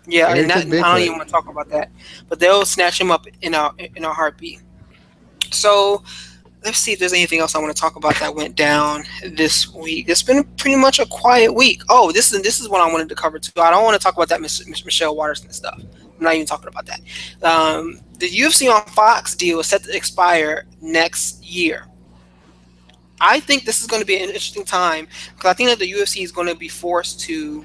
Yeah, and that, I don't even want to talk about that, but they'll snatch him up in a in a heartbeat. So let's see if there's anything else I want to talk about that went down this week. It's been pretty much a quiet week. Oh, this is this is what I wanted to cover too. I don't want to talk about that Miss, Miss Michelle Waterson stuff. I'm not even talking about that. Um, the UFC on Fox deal is set to expire next year. I think this is going to be an interesting time because I think that the UFC is going to be forced to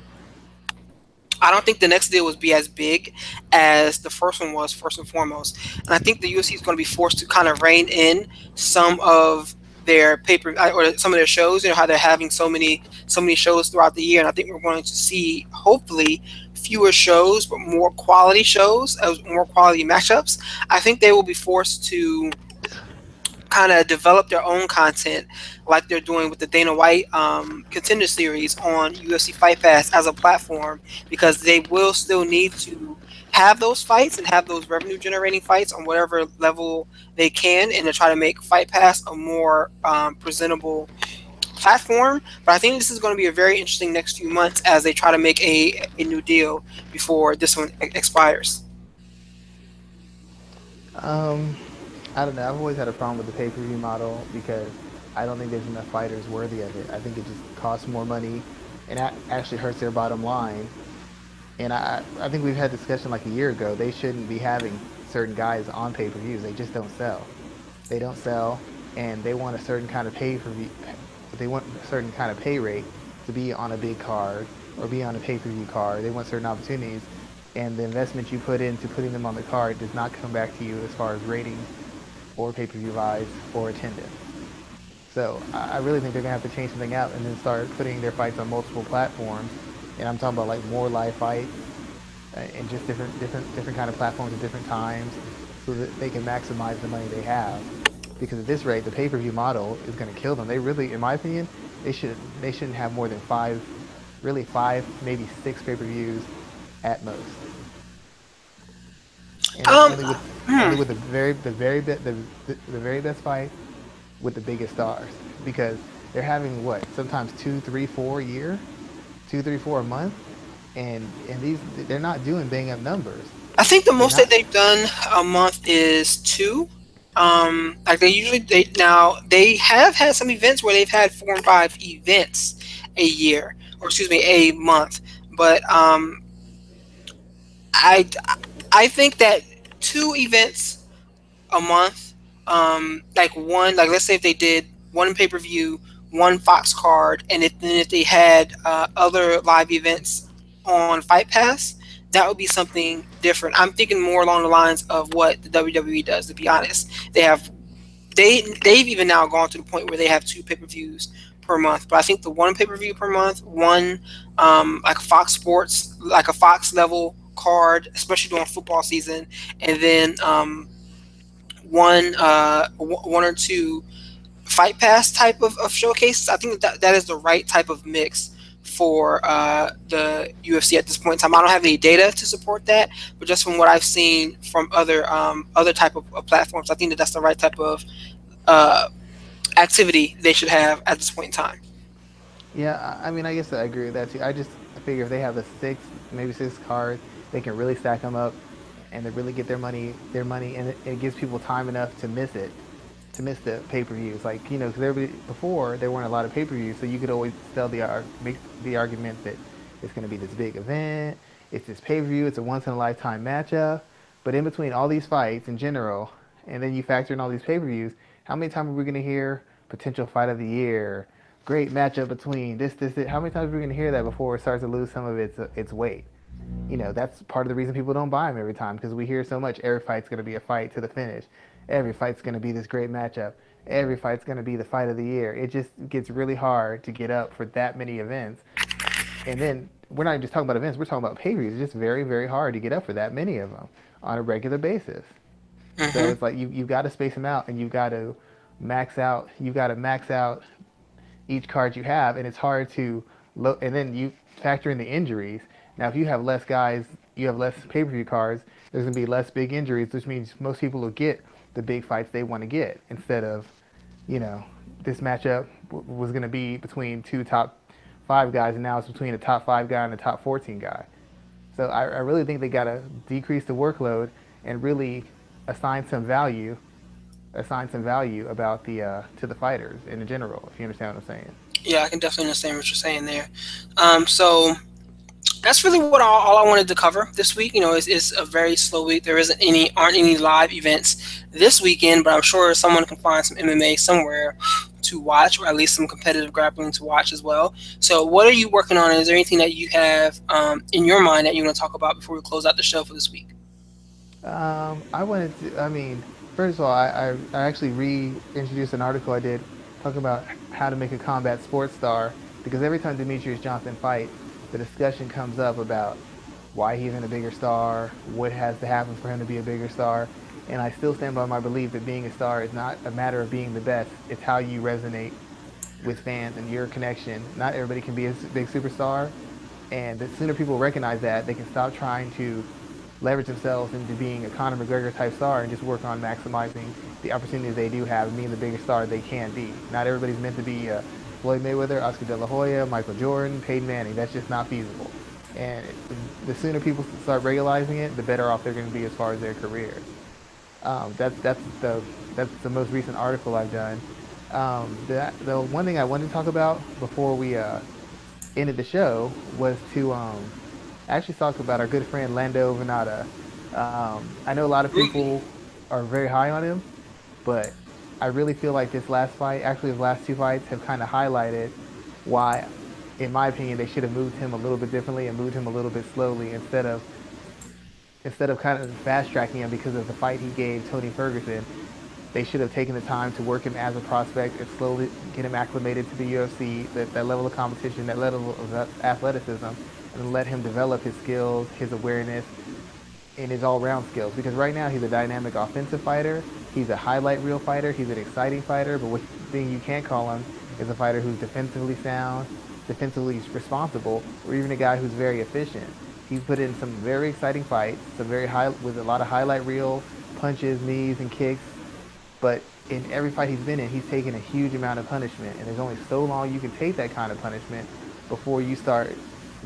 I don't think the next deal will be as big as the first one was, first and foremost. And I think the UFC is going to be forced to kind of rein in some of their paper uh, or some of their shows. You know how they're having so many so many shows throughout the year, and I think we're going to see hopefully fewer shows but more quality shows, uh, more quality matchups. I think they will be forced to kind of develop their own content like they're doing with the Dana White um, contender series on UFC Fight Pass as a platform because they will still need to have those fights and have those revenue generating fights on whatever level they can and to try to make Fight Pass a more um, presentable platform. But I think this is going to be a very interesting next few months as they try to make a, a new deal before this one expires. Um, I don't know. I've always had a problem with the pay per view model because I don't think there's enough fighters worthy of it. I think it just costs more money and actually hurts their bottom line. And I, I think we've had discussion like a year ago. They shouldn't be having certain guys on pay per views. They just don't sell. They don't sell, and they want a certain kind of pay-per-view. they want a certain kind of pay rate to be on a big card or be on a pay per view card. They want certain opportunities, and the investment you put into putting them on the card does not come back to you as far as ratings or pay-per-view buys or attendance. So I really think they're gonna have to change something out and then start putting their fights on multiple platforms. And I'm talking about like more live fights uh, and just different, different, different kind of platforms at different times, so that they can maximize the money they have. Because at this rate, the pay-per-view model is gonna kill them. They really, in my opinion, they should they shouldn't have more than five, really five, maybe six pay-per-views at most. And um, only, with, hmm. only with the very the very be, the, the, the very best fight with the biggest stars because they're having what sometimes two three four a year, two three four a month, and and these they're not doing bang up numbers. I think the most that they've done a month is two. Um, like they usually they now they have had some events where they've had four and five events a year, or excuse me, a month. But um, I I think that two events a month, um, like one, like let's say if they did one pay per view, one Fox card, and if, then if they had uh, other live events on Fight Pass, that would be something different. I'm thinking more along the lines of what the WWE does. To be honest, they have they they've even now gone to the point where they have two pay per views per month. But I think the one pay per view per month, one um, like Fox Sports, like a Fox level card, especially during football season, and then um, one uh, w- one or two fight pass type of, of showcases. I think that that is the right type of mix for uh, the UFC at this point in time. I don't have any data to support that, but just from what I've seen from other um, other type of, of, platforms, I think that that's the right type of uh, activity they should have at this point in time. Yeah, I mean, I guess I agree with that too. I just figure if they have a six, maybe six cards they can really stack them up and they really get their money their money and it, it gives people time enough to miss it to miss the pay-per-views. Like you know because before there weren't a lot of pay-per-views so you could always sell the make the argument that it's going to be this big event it's this pay-per-view it's a once-in-a-lifetime matchup. But in between all these fights in general and then you factor in all these pay-per-views how many times are we going to hear potential fight of the year? Great matchup between this this, this. how many times are we going to hear that before it starts to lose some of its its weight you know, that's part of the reason people don't buy them every time because we hear so much every fight's going to be a fight to the finish. Every fight's going to be this great matchup. Every fight's going to be the fight of the year. It just gets really hard to get up for that many events. And then we're not just talking about events, we're talking about pay per views. It's just very, very hard to get up for that many of them on a regular basis. Mm-hmm. So it's like you you got to space them out, and you've got to max out. you've got to max out each card you have, and it's hard to. Lo- and then you factor in the injuries. Now, if you have less guys, you have less pay-per-view cards. There's gonna be less big injuries, which means most people will get the big fights they want to get instead of, you know, this matchup was gonna be between two top five guys, and now it's between a top five guy and a top 14 guy. So I, I really think they gotta decrease the workload and really assign some value, assign some value about the uh, to the fighters in general. If you understand what I'm saying. Yeah, I can definitely understand what you're saying there. Um, so that's really what all, all, I wanted to cover this week. You know, it's, it's, a very slow week. There isn't any aren't any live events this weekend, but I'm sure someone can find some MMA somewhere to watch, or at least some competitive grappling to watch as well. So, what are you working on? Is there anything that you have um, in your mind that you want to talk about before we close out the show for this week? Um, I wanted to. I mean, first of all, I, I, I actually reintroduced an article I did talking about how to make a combat sports star because every time Demetrious Johnson fights, the discussion comes up about why he's in a bigger star, what has to happen for him to be a bigger star. And I still stand by my belief that being a star is not a matter of being the best. It's how you resonate with fans and your connection. Not everybody can be a big superstar. And the sooner people recognize that, they can stop trying to leverage themselves into being a Conor McGregor type star and just work on maximizing the opportunities they do have and being the biggest star they can be. Not everybody's meant to be uh, Floyd Mayweather, Oscar De La Hoya, Michael Jordan, Peyton Manning. That's just not feasible. And the sooner people start regularizing it, the better off they're going to be as far as their careers. Um, that's that's the that's the most recent article I've done. Um, the the one thing I wanted to talk about before we uh, ended the show was to um, actually talk about our good friend Lando Vannata. Um, I know a lot of people are very high on him, but I really feel like this last fight, actually the last two fights, have kind of highlighted why, in my opinion, they should have moved him a little bit differently and moved him a little bit slowly instead of instead of kind of fast tracking him because of the fight he gave Tony Ferguson. They should have taken the time to work him as a prospect and slowly get him acclimated to the UFC, that, that level of competition, that level of athleticism, and let him develop his skills, his awareness, and his all-round skills. Because right now he's a dynamic offensive fighter, He's a highlight reel fighter. He's an exciting fighter, but one thing you can't call him is a fighter who's defensively sound, defensively responsible, or even a guy who's very efficient. He's put in some very exciting fights, some very high with a lot of highlight reel punches, knees, and kicks. But in every fight he's been in, he's taken a huge amount of punishment, and there's only so long you can take that kind of punishment before you start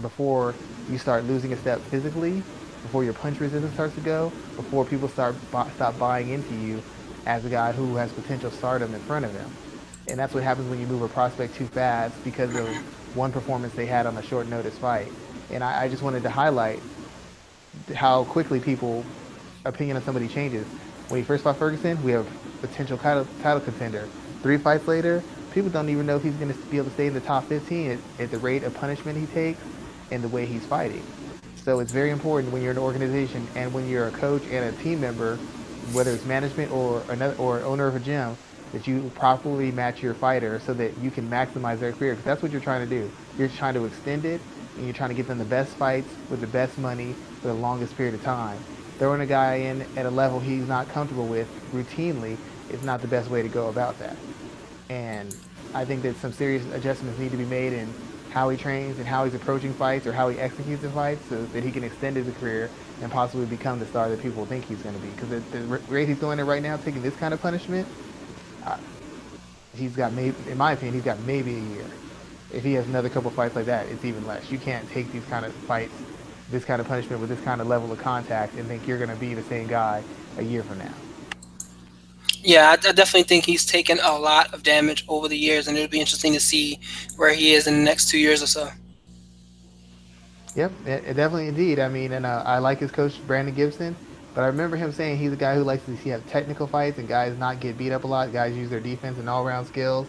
before you start losing a step physically before your punch resistance starts to go, before people start stop buying into you as a guy who has potential stardom in front of them. And that's what happens when you move a prospect too fast because of one performance they had on a short notice fight. And I, I just wanted to highlight how quickly people opinion of somebody changes. When he first fought Ferguson, we have potential title, title contender. Three fights later, people don't even know if he's going to be able to stay in the top 15 at, at the rate of punishment he takes and the way he's fighting. So it's very important when you're an organization and when you're a coach and a team member, whether it's management or another or owner of a gym, that you properly match your fighter so that you can maximize their career. Because that's what you're trying to do. You're trying to extend it, and you're trying to get them the best fights with the best money for the longest period of time. Throwing a guy in at a level he's not comfortable with routinely is not the best way to go about that. And I think that some serious adjustments need to be made in how he trains and how he's approaching fights or how he executes the fights so that he can extend his career and possibly become the star that people think he's going to be. Because the, the rate he's going at right now, taking this kind of punishment, uh, he's got maybe, in my opinion, he's got maybe a year. If he has another couple fights like that, it's even less. You can't take these kind of fights, this kind of punishment with this kind of level of contact and think you're going to be the same guy a year from now. Yeah, I, I, definitely think he's taken a lot of damage over the years, and it'll be interesting to see where he is in the next two years or so. Yep, it, it definitely, indeed. I mean, and uh, I like his coach Brandon Gibson, but I remember him saying he's a guy who likes to see have technical fights and guys not get beat up a lot. Guys use their defense and all-round skills.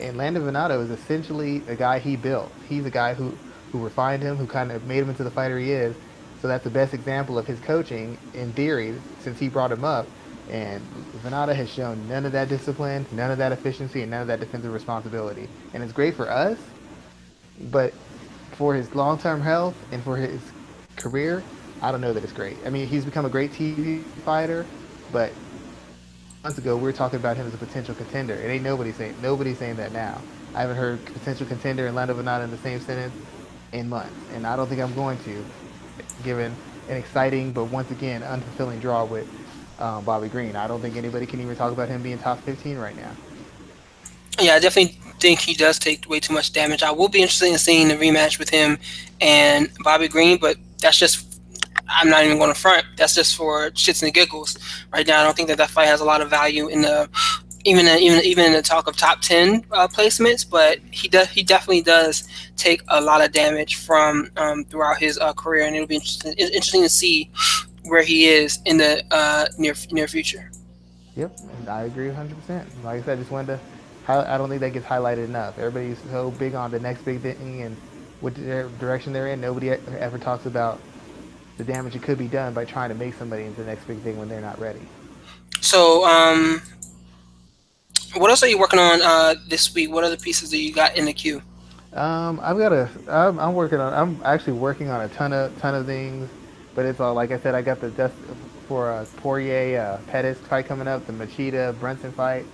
And Lando Vannata is essentially a guy he built. He's a guy who who refined him, who kind of made him into the fighter he is. So that's the best example of his coaching in theory since he brought him up and Vannata has shown none of that discipline, none of that efficiency, and none of that defensive responsibility. And it's great for us, but for his long-term health and for his career, I don't know that it's great. I mean, he's become a great TV fighter, but months ago we were talking about him as a potential contender. It ain't nobody saying nobody saying that now. I haven't heard potential contender and Lando Vannata in the same sentence in months, and I don't think I'm going to, given an exciting but once again unfulfilling draw with um, Bobby Green. I don't think anybody can even talk about him being top 15 right now. Yeah, I definitely think he does take way too much damage. I will be interested in seeing the rematch with him and Bobby Green, but that's just I'm not even going to front. That's just for shits and giggles. Right now, I don't think that that fight has a lot of value in the even even even in the talk of top ten uh, placements. But he does he definitely does take a lot of damage from um, throughout his uh, career, and it'll be interesting interesting to see where he is in the uh, near near future. Yep, I agree 100. percent Like I said, I just wanted to. I don't think that gets highlighted enough. Everybody's so big on the next big thing and what direction they're in. Nobody ever talks about the damage that could be done by trying to make somebody into the next big thing when they're not ready. So, um, what else are you working on uh, this week? What other pieces do you got in the queue? Um, I've got a. I'm, I'm working on. I'm actually working on a ton of ton of things, but it's all like I said. I got the death for a Poirier uh, Pettis fight coming up, the Machida Brunson fight.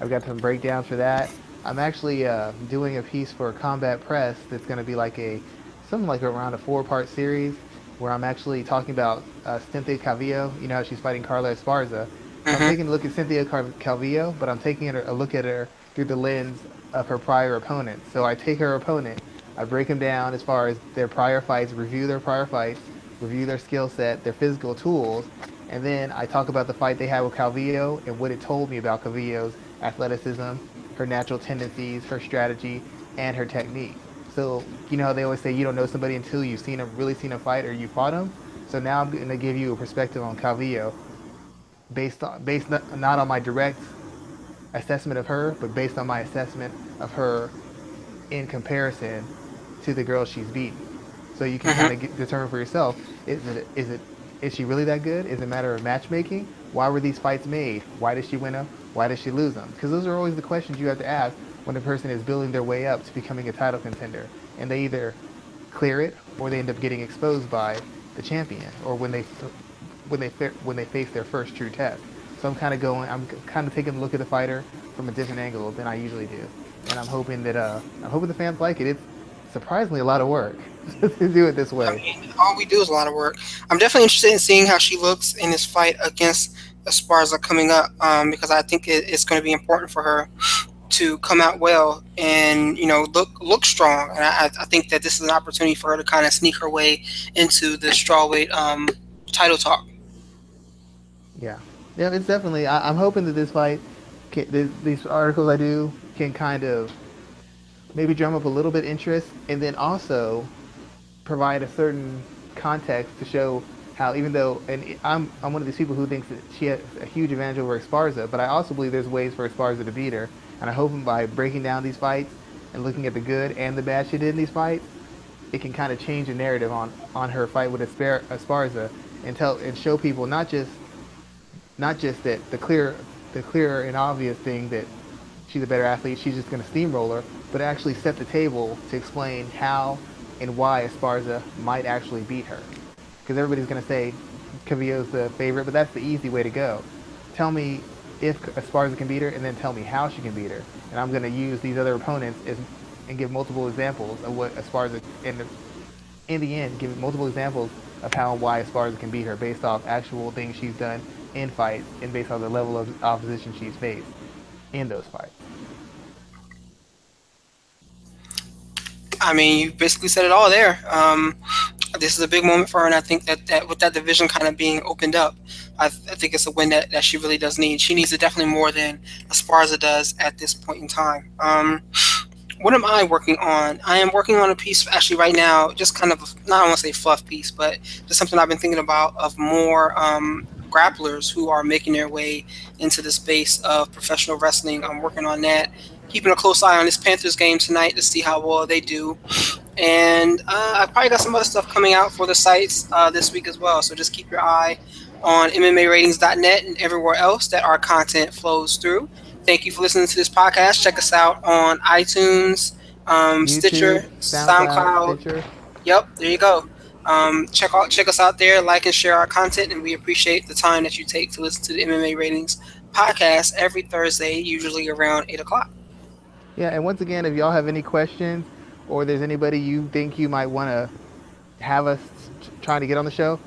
I've got some breakdowns for that. I'm actually uh, doing a piece for Combat Press that's going to be like a something like around a four part series where I'm actually talking about uh, Cynthia Calvillo. You know how she's fighting Carla Esparza. Mm-hmm. I'm taking a look at Cynthia Calvillo, but I'm taking a look at her through the lens of her prior opponent. So I take her opponent, I break them down as far as their prior fights, review their prior fights, review their skill set, their physical tools, and then I talk about the fight they had with Calvillo and what it told me about Calvillo's athleticism, her natural tendencies, her strategy, and her technique. So you know how they always say you don't know somebody until you've seen them, really seen them fight, or you fought them. So now I'm going to give you a perspective on Calvillo, based on based not, not on my direct assessment of her, but based on my assessment of her in comparison to the girls she's beaten. So you can mm-hmm. kind of determine for yourself: is it is it is she really that good? Is it a matter of matchmaking? Why were these fights made? Why did she win them? Why did she lose them? Because those are always the questions you have to ask when a person is building their way up to becoming a title contender, and they either clear it or they end up getting exposed by the champion, or when they when they when they face their first true test. So I'm kind of going, I'm kind of taking a look at the fighter from a different angle than I usually do, and I'm hoping that uh, I'm hoping the fans like it. It's surprisingly a lot of work to do it this way. I mean, all we do is a lot of work. I'm definitely interested in seeing how she looks in this fight against Esparza coming up um, because I think it, it's going to be important for her to come out well and you know look look strong. And I, I think that this is an opportunity for her to kind of sneak her way into the strawweight um, title talk. Yeah, yeah, it's definitely. I, am hoping that this fight, can, this, these articles I do, can kind of maybe drum up a little bit interest, and then also provide a certain context to show how even though and I'm I'm one of these people who thinks that she has a huge advantage over Esparza, but I also believe there's ways for Esparza to beat her, and I hope by breaking down these fights and looking at the good and the bad she did in these fights, it can kind of change the narrative on, on her fight with Aspar- Esparza and tell and show people not just not just that the clear the clear and obvious thing that she's a better athlete, she's just going to steamroll her, but actually set the table to explain how and why Esparza might actually beat her. Because everybody's going to say Calvillo's the favorite, but that's the easy way to go. Tell me if Esparza can beat her, and then tell me how she can beat her. And I'm going to use these other opponents as, and give multiple examples of what Esparza, the, in the end, give multiple examples of how and why Esparza can beat her based off actual things she's done in fights and based on the level of opposition she's faced in those fights. I mean, you basically said it all there. Um, this is a big moment for her, and I think that, that with that division kind of being opened up, I, th- I think it's a win that, that she really does need. She needs it definitely more than Esparza does at this point in time. Um, what am I working on? I am working on a piece actually right now, just kind of not I want to say fluff piece, but just something I've been thinking about of more um, grapplers who are making their way into the space of professional wrestling. I'm working on that, keeping a close eye on this Panthers game tonight to see how well they do. And uh, I probably got some other stuff coming out for the sites uh, this week as well. So just keep your eye on MMAratings.net and everywhere else that our content flows through. Thank you for listening to this podcast. Check us out on iTunes, um, YouTube, Stitcher, SoundCloud. SoundCloud. Stitcher. Yep, there you go. Um, check out check us out there, like and share our content, and we appreciate the time that you take to listen to the MMA Ratings podcast every Thursday, usually around 8 o'clock. Yeah, and once again, if y'all have any questions or there's anybody you think you might want to have us trying to get on the show,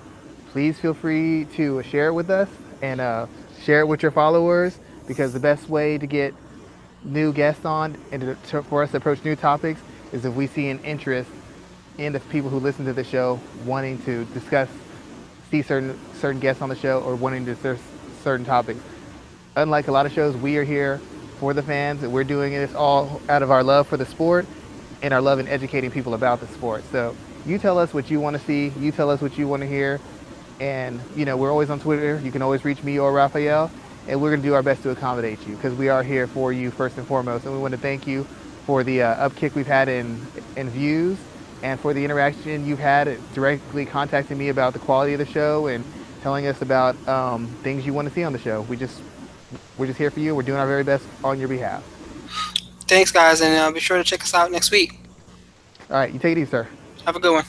please feel free to share it with us and uh, share it with your followers because the best way to get new guests on and to, to, for us to approach new topics is if we see an interest in the people who listen to the show wanting to discuss, see certain certain guests on the show or wanting to discuss certain topics. Unlike a lot of shows, we are here for the fans and we're doing this all out of our love for the sport and our love in educating people about the sport. So you tell us what you want to see, you tell us what you want to hear, and you know we're always on Twitter. You can always reach me or Raphael, and we're going to do our best to accommodate you because we are here for you first and foremost. And we want to thank you for the uh, upkick we've had in in views and for the interaction you've had directly contacting me about the quality of the show and telling us about um, things you want to see on the show. We just we're just here for you. We're doing our very best on your behalf. Thanks, guys, and uh, be sure to check us out next week. All right, you take it easy, sir. Have a good one.